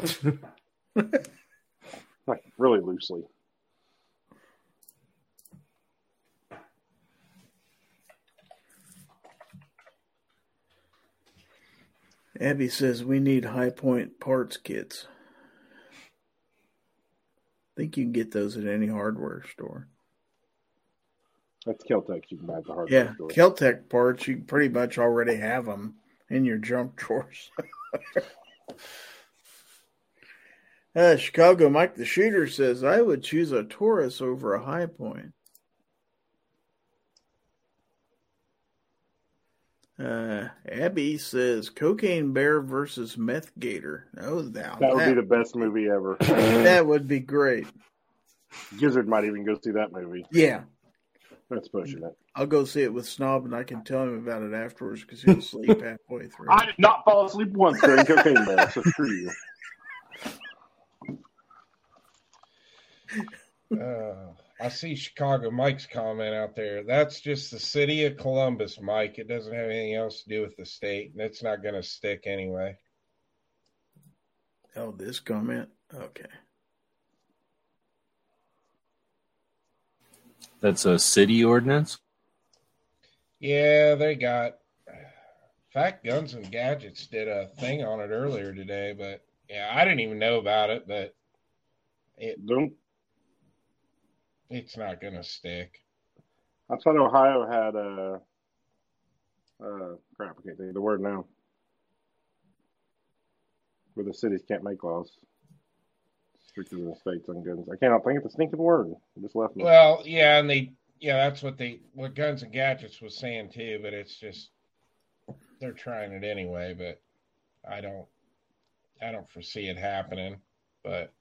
like really loosely. Abby says, We need Hi-Point parts kits. I think you can get those at any hardware store. That's Kel-Tec you can buy at the hardware Yeah, store. Kel-Tec parts, you pretty much already have them in your junk drawers. uh, Chicago Mike the Shooter says, I would choose a Taurus over a Hi-Point. Uh, Abby says, Cocaine Bear versus Meth Gator. Oh, now That would be the best movie ever. that would be great. Gizzard might even go see that movie. Yeah. That's pushing it. I'll go see it with Snob and I can tell him about it afterwards because he'll sleep halfway through. I did not fall asleep once during Cocaine Bear, so screw you. Uh, I see Chicago Mike's comment out there. That's just the city of Columbus, Mike. It doesn't have anything else to do with the state, and it's not going to stick anyway. Oh, this comment? Okay. That's a city ordinance. Yeah, they got. In fact, Guns and Gadgets did a thing on it earlier today, but yeah, I didn't even know about it, but it Don't. It's not going to stick. I thought Ohio had a. Uh, crap, I can't think of the word now. Where the cities can't make laws. Stricter than the states on guns. I cannot think of the stinking word. It just left me. Well, yeah, and they yeah, that's what they what Guns and Gadgets was saying too, but it's just they're trying it anyway, but I don't I don't foresee it happening. But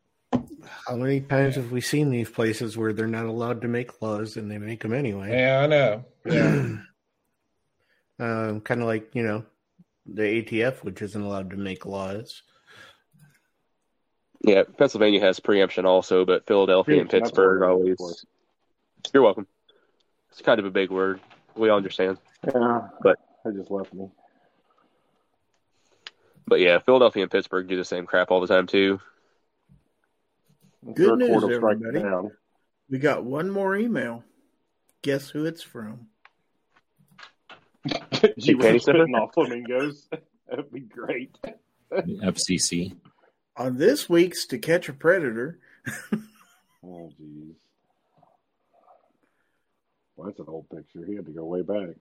how many times have we seen these places where they're not allowed to make laws and they make them anyway? yeah, I know. Yeah. um, kind of like you know the ATF, which isn't allowed to make laws. Yeah, Pennsylvania has preemption also, but Philadelphia and Preemption, that's Pittsburgh what I'm looking always. You're welcome. It's kind of a big word. We all understand. Yeah, But it just left me. but yeah, Philadelphia and Pittsburgh do the same crap all the time too. Good Third news, everybody. down. We got one more email. Guess who it's from? She Big panty was sniffer? spitting off flamingos. That'd be great. FCC. On this week's To Catch a Predator, Oh, jeez. Well, that's an old picture. He had to go way back.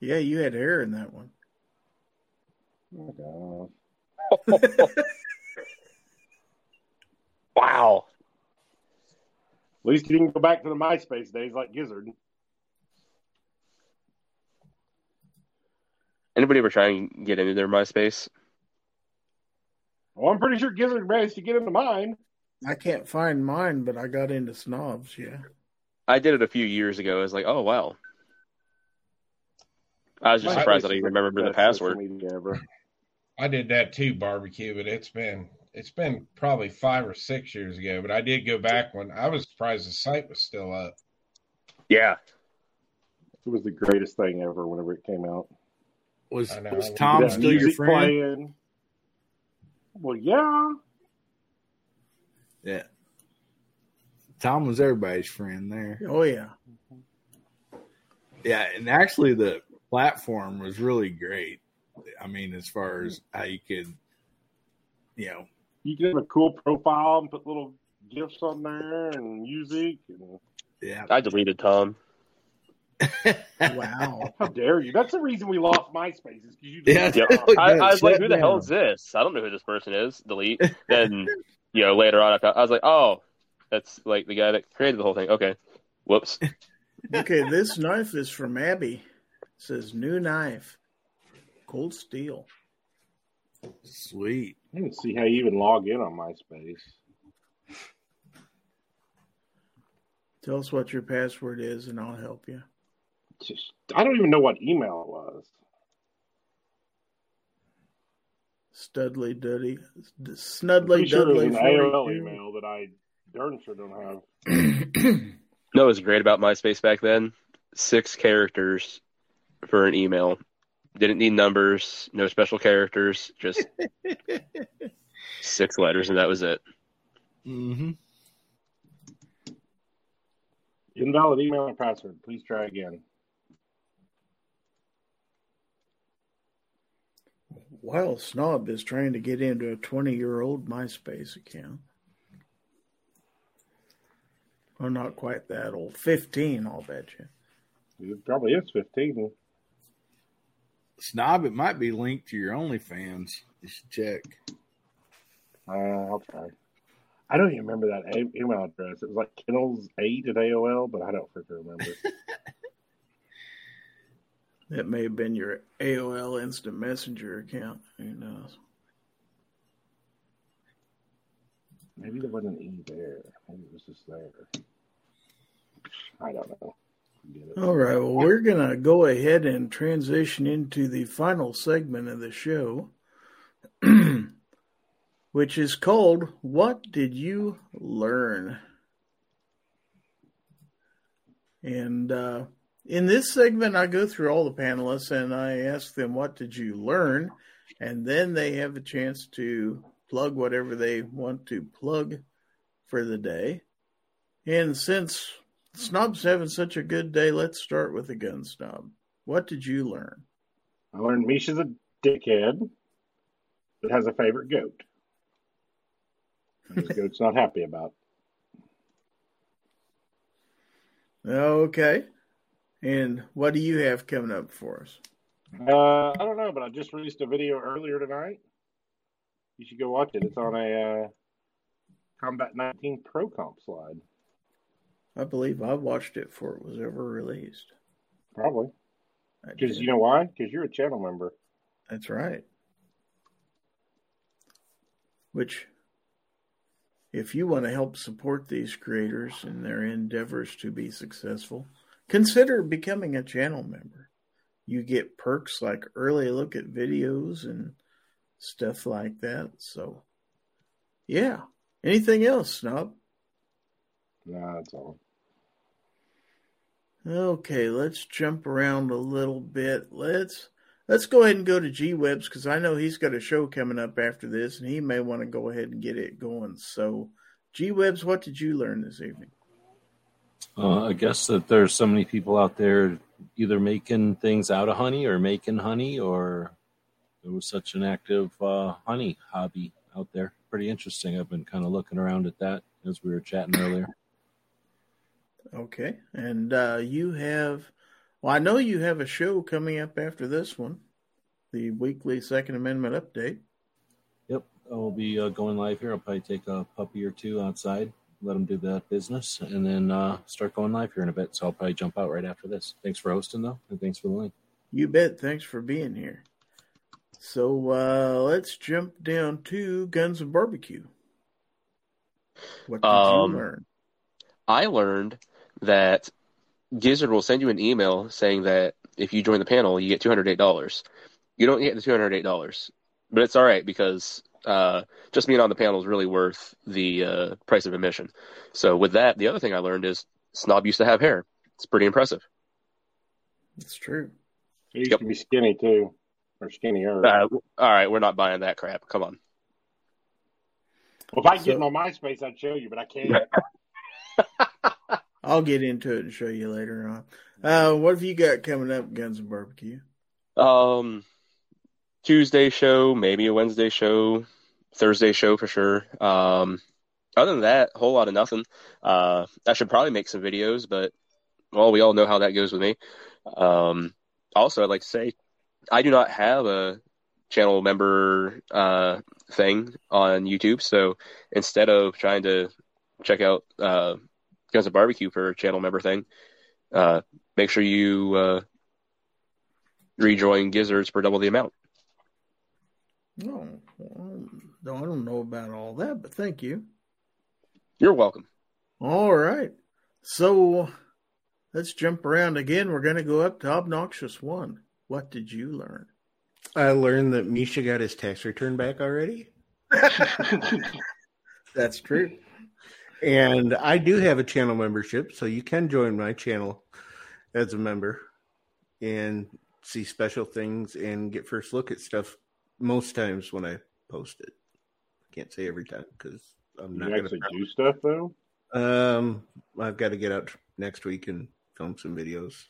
yeah, you had hair in that one. Oh, Wow. At least you didn't go back to the MySpace days like Gizzard. Anybody ever try and get into their MySpace? Well, I'm pretty sure Gizzard managed to get into mine. I can't find mine, but I got into snobs, yeah. I did it a few years ago. I was like, oh wow. I was just MySpace surprised that I is even remember the password. ever. I did that too, barbecue, but it's been it's been probably five or six years ago. But I did go back when I was surprised the site was still up. Yeah. It was the greatest thing ever whenever it came out. Was, was Tom Yeah, still your friend? Playing. Well, yeah. Yeah. Tom was everybody's friend there. Oh yeah. Yeah, and actually the platform was really great. I mean, as far as how you could, you know, You can have a cool profile and put little gifts on there and music. And... yeah. I deleted Tom. Wow. How dare you? That's the reason we lost MySpace is because you. Yeah. did Yep. Look, I, I was like, who the hell is this? I don't know who this person is. Delete. then, you know, later on, I, found, I was like, oh, that's like the guy that created the whole thing. Okay. Whoops. Okay, this knife is from Abby. It says new knife. Cold steel. Sweet. I didn't see how you even log in on MySpace. Tell us what your password is and I'll help you. Just, I don't even know what email it was. Studley Dudley I'm Snudley pretty sure it Dudley an AOL email that I darn sure don't have. No, what was great about MySpace back then? Six characters for an email. Didn't need numbers, no special characters, just six letters, and that was it. Mm-hmm. Invalid email and password. Please try again. While Snob is trying to get into a 20 year old MySpace account. Well, not quite that old. 15, I'll bet you. It probably is 15. Snob, it might be linked to your OnlyFans. You should check. Uh, I'll try. I don't even remember that email address. It was like Kennels8 at AOL, but I don't freaking remember. That may have been your AOL Instant Messenger account. Who knows? Maybe there wasn't an E there. Maybe it was just there. I don't know. All right. Well, we're going to go ahead and transition into the final segment of the show, which is called What Did You Learn? And uh, in this segment, I go through all the panelists and I ask them, What did you learn? And then they have a chance to plug whatever they want to plug for the day. And since Snob's having such a good day, let's start with the gun snob. What did you learn? I learned Misha's a dickhead that has a favorite goat. And his goat's not happy about. Okay. And what do you have coming up for us? Uh, I don't know, but I just released a video earlier tonight. You should go watch it. It's on a uh, Combat 19 Pro Comp slide. I believe I watched it before it was ever released. Probably. Because you know why? Because you're a channel member. That's right. Which, if you want to help support these creators in their endeavors to be successful, consider becoming a channel member. You get perks like early look at videos and stuff like that. So, yeah. Anything else, Snob? Nah, that's all. Okay, let's jump around a little bit. Let's let's go ahead and go to G Webs because I know he's got a show coming up after this, and he may want to go ahead and get it going. So, G Webs, what did you learn this evening? Uh, I guess that there's so many people out there either making things out of honey or making honey, or there was such an active uh, honey hobby out there. Pretty interesting. I've been kind of looking around at that as we were chatting earlier. Okay, and uh, you have, well, I know you have a show coming up after this one, the weekly Second Amendment update. Yep, I'll be uh, going live here. I'll probably take a puppy or two outside, let them do that business, and then uh, start going live here in a bit. So I'll probably jump out right after this. Thanks for hosting, though, and thanks for the link. You bet. Thanks for being here. So uh, let's jump down to Guns and Barbecue. What did Um, you learn? I learned that Gizzard will send you an email saying that if you join the panel, you get two hundred eight dollars. You don't get the two hundred eight dollars, but it's all right because uh, just being on the panel is really worth the uh, price of admission. So with that, the other thing I learned is Snob used to have hair. It's pretty impressive. That's true. He used Yep. to be skinny too, or skinnier. Uh, all right, we're not buying that crap. Come on. well, if I so- get him on MySpace, I'd show you, but I can't. I'll get into it and show you later on. Uh, what have you got coming up, Guns and Barbecue? Um, Tuesday show, maybe a Wednesday show, Thursday show for sure. Um, other than that, a whole lot of nothing. Uh, I should probably make some videos, but well, we all know how that goes with me. Um, also, I'd like to say I do not have a channel member uh, thing on YouTube, so instead of trying to check out uh, Guns and Barbecue for a channel member thing, uh, make sure you uh, rejoin Gizzards for double the amount. No, well, I don't know about all that, but thank you. You're welcome. All right. So let's jump around again. We're going to go up to Obnoxious One. What did you learn? I learned that Misha got his tax return back already. That's true. And I do have a channel membership, so you can join my channel as a member and see special things and get first look at stuff most times when I post it. Can't say every time because I'm not going actually do stuff though. Um, I've got to get out next week and film some videos.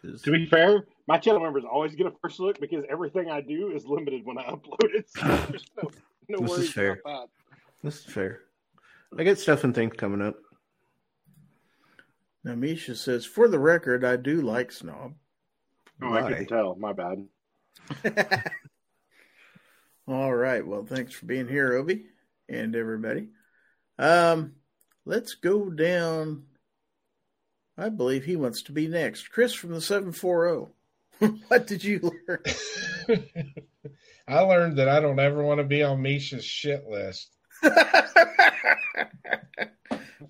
Cause To be fair, my channel members always get a first look because everything I do is limited when I upload it. So there's no, no This is worries fair. about this is fair. I got stuff and things coming up. Now, Misha says, for the record, I do like Snob. Oh, I Why? couldn't tell. My bad. All right. Well, thanks for being here, Obi, and everybody. Um, let's go down. I believe he wants to be next. Chris from the 740. what did you learn? I learned that I don't ever want to be on Misha's shit list.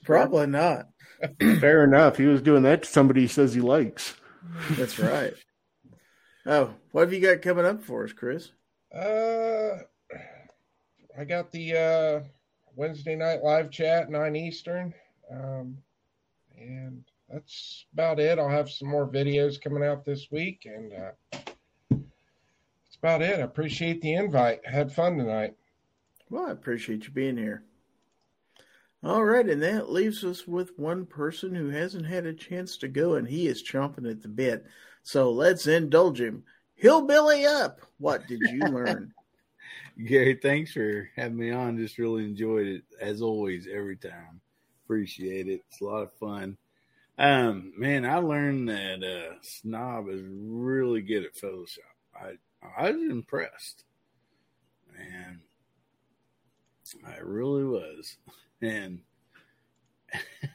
Probably not. Fair enough. He was doing that to somebody he says he likes. That's right. Oh, what have you got coming up for us, Chris? Uh, I got the uh, Wednesday night live chat nine Eastern, um, and that's about it. I'll have some more videos coming out this week, and uh, that's about it. I appreciate the invite. Had fun tonight. Well, I appreciate you being here. All right, and that leaves us with one person who hasn't had a chance to go, and he is chomping at the bit. So let's indulge him. Hillbilly up. What did you learn? Gary, thanks for having me on. Just really enjoyed it as always every time. Appreciate it. It's a lot of fun. Um, man, I learned that uh, Snob is really good at Photoshop. I I was impressed, and I really was. And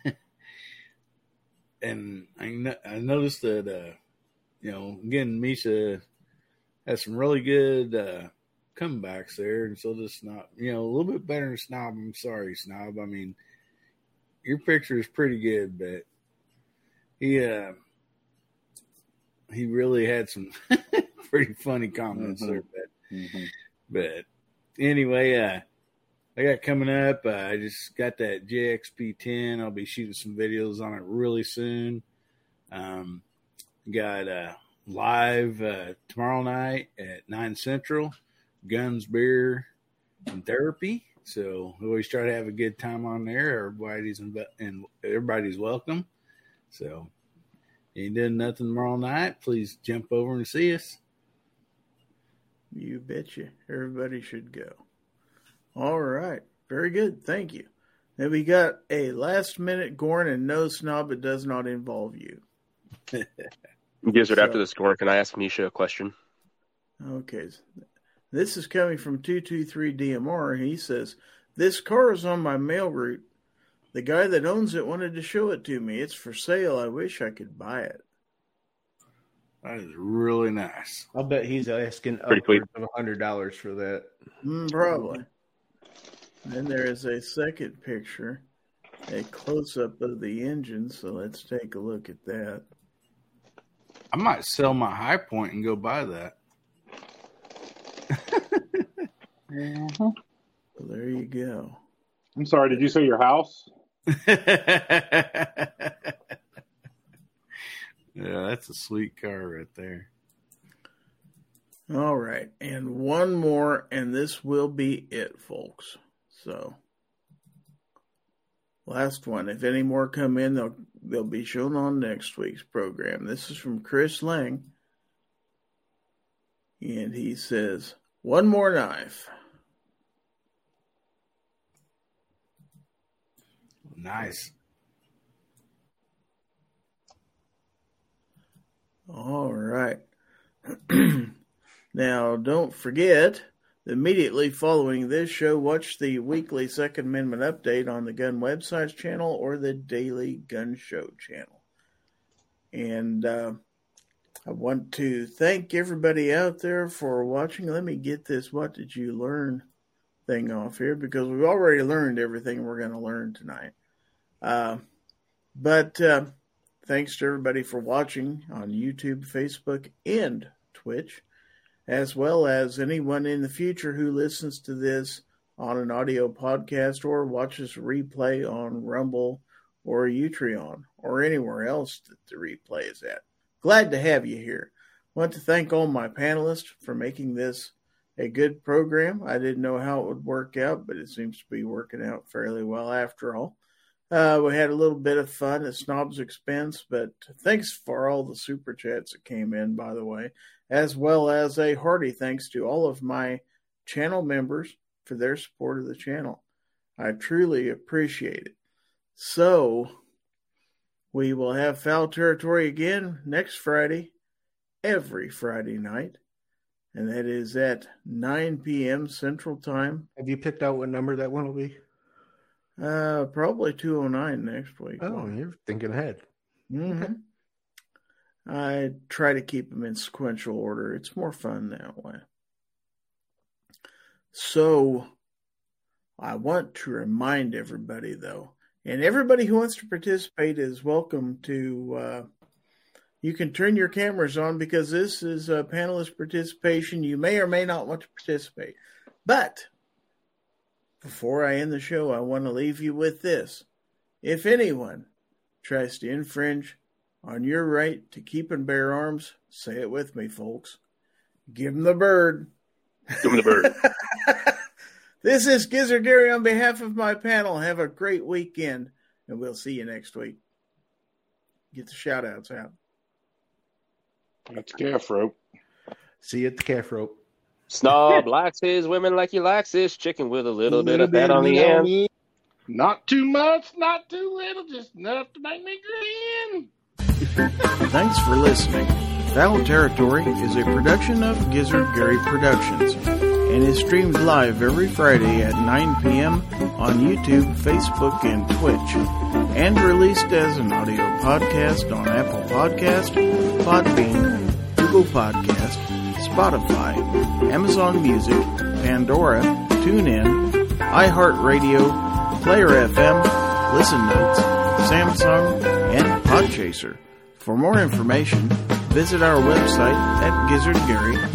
and I no- I noticed that uh, you know again Misha had some really good uh, comebacks there, and so does Snob. You know, a little bit better than Snob. I'm sorry, Snob. I mean, your picture is pretty good, but he uh, he really had some pretty funny comments Mhm. there. But Mhm. but anyway, uh, I got coming up. Uh, I just got that JXP10. I'll be shooting some videos on it really soon. Um, got uh, live uh, tomorrow night at nine central. Guns, beer, and therapy. So we always try to have a good time on there. Everybody's inv- and everybody's welcome. So ain't doing nothing tomorrow night. Please jump over and see us. You betcha. Everybody should go. All right. Very good. Thank you. Then we got a last minute Gorn and no snob. It does not involve you. Gizzard, So- after the score, can I ask Misha a question? Okay. This is coming from 223 DMR. He says, This car is on my mail route. The guy that owns it wanted to show it to me. It's for sale. I wish I could buy it. That is really nice. I'll bet he's asking Pretty sweet. upwards of a hundred dollars for that. Mm, probably. Then there is a second picture, a close up of the engine. So let's take a look at that. I might sell my Hi-Point and go buy that. Mm-hmm. So there you go. I'm sorry. Did you say your house? yeah, that's a sweet car right there. All right. And one more, and this will be it, folks. So Last one. If any more come in, they'll they'll be shown on next week's program. This is from Chris Lang. And he says, one more knife. Nice. All right. now, don't forget, immediately following this show, watch the weekly Second Amendment update on the Gun Websites channel or the Daily Gun Show channel. And uh, I want to thank everybody out there for watching. Let me get this What Did You Learn thing off here because we've already learned everything we're going to learn tonight. Uh, but uh, thanks to everybody for watching on YouTube, Facebook, and Twitch, as well as anyone in the future who listens to this on an audio podcast or watches replay on Rumble or Utreon or anywhere else that the replay is at. Glad to have you here. Want to thank all my panelists for making this a good program. I didn't know how it would work out, but it seems to be working out fairly well after all. Uh, we had a little bit of fun at Snob's expense, but thanks for all the super chats that came in, by the way, as well as a hearty thanks to all of my channel members for their support of the channel. I truly appreciate it. So, we will have Fowl Territory again next Friday, every Friday night, and that is at 9 p.m. Central Time. Have you picked out what number that one will be? Uh, probably 209 next week. Oh, you're thinking ahead. Mm-hmm. I try to keep them in sequential order. It's more fun that way. So, I want to remind everybody, though, and everybody who wants to participate is welcome to. Uh, you can turn your cameras on because this is a panelist participation. You may or may not want to participate. But before I end the show, I want to leave you with this. If anyone tries to infringe on your right to keep and bear arms, say it with me, folks. Give them the bird. Give them the bird. this is Gizzard Gary on behalf of my panel. Have a great weekend, and we'll see you next week. Get the shout outs out. That's calf rope. See you at the calf rope. Snob likes his women like he likes his chicken with a little, bit of fat on the end. Not too much, not too little, just enough to make me grin. Thanks for listening. Fowl Territory is a production of Gizzard Gary Productions and is streamed live every Friday at 9 p.m. on YouTube, Facebook, and Twitch, and released as an audio podcast on Apple Podcast, Podbean, Google Podcast, Spotify, Amazon Music, Pandora, TuneIn, iHeartRadio, Player FM, Listen Notes, Samsung, and Podchaser. For more information, visit our website at gizzardgary.com.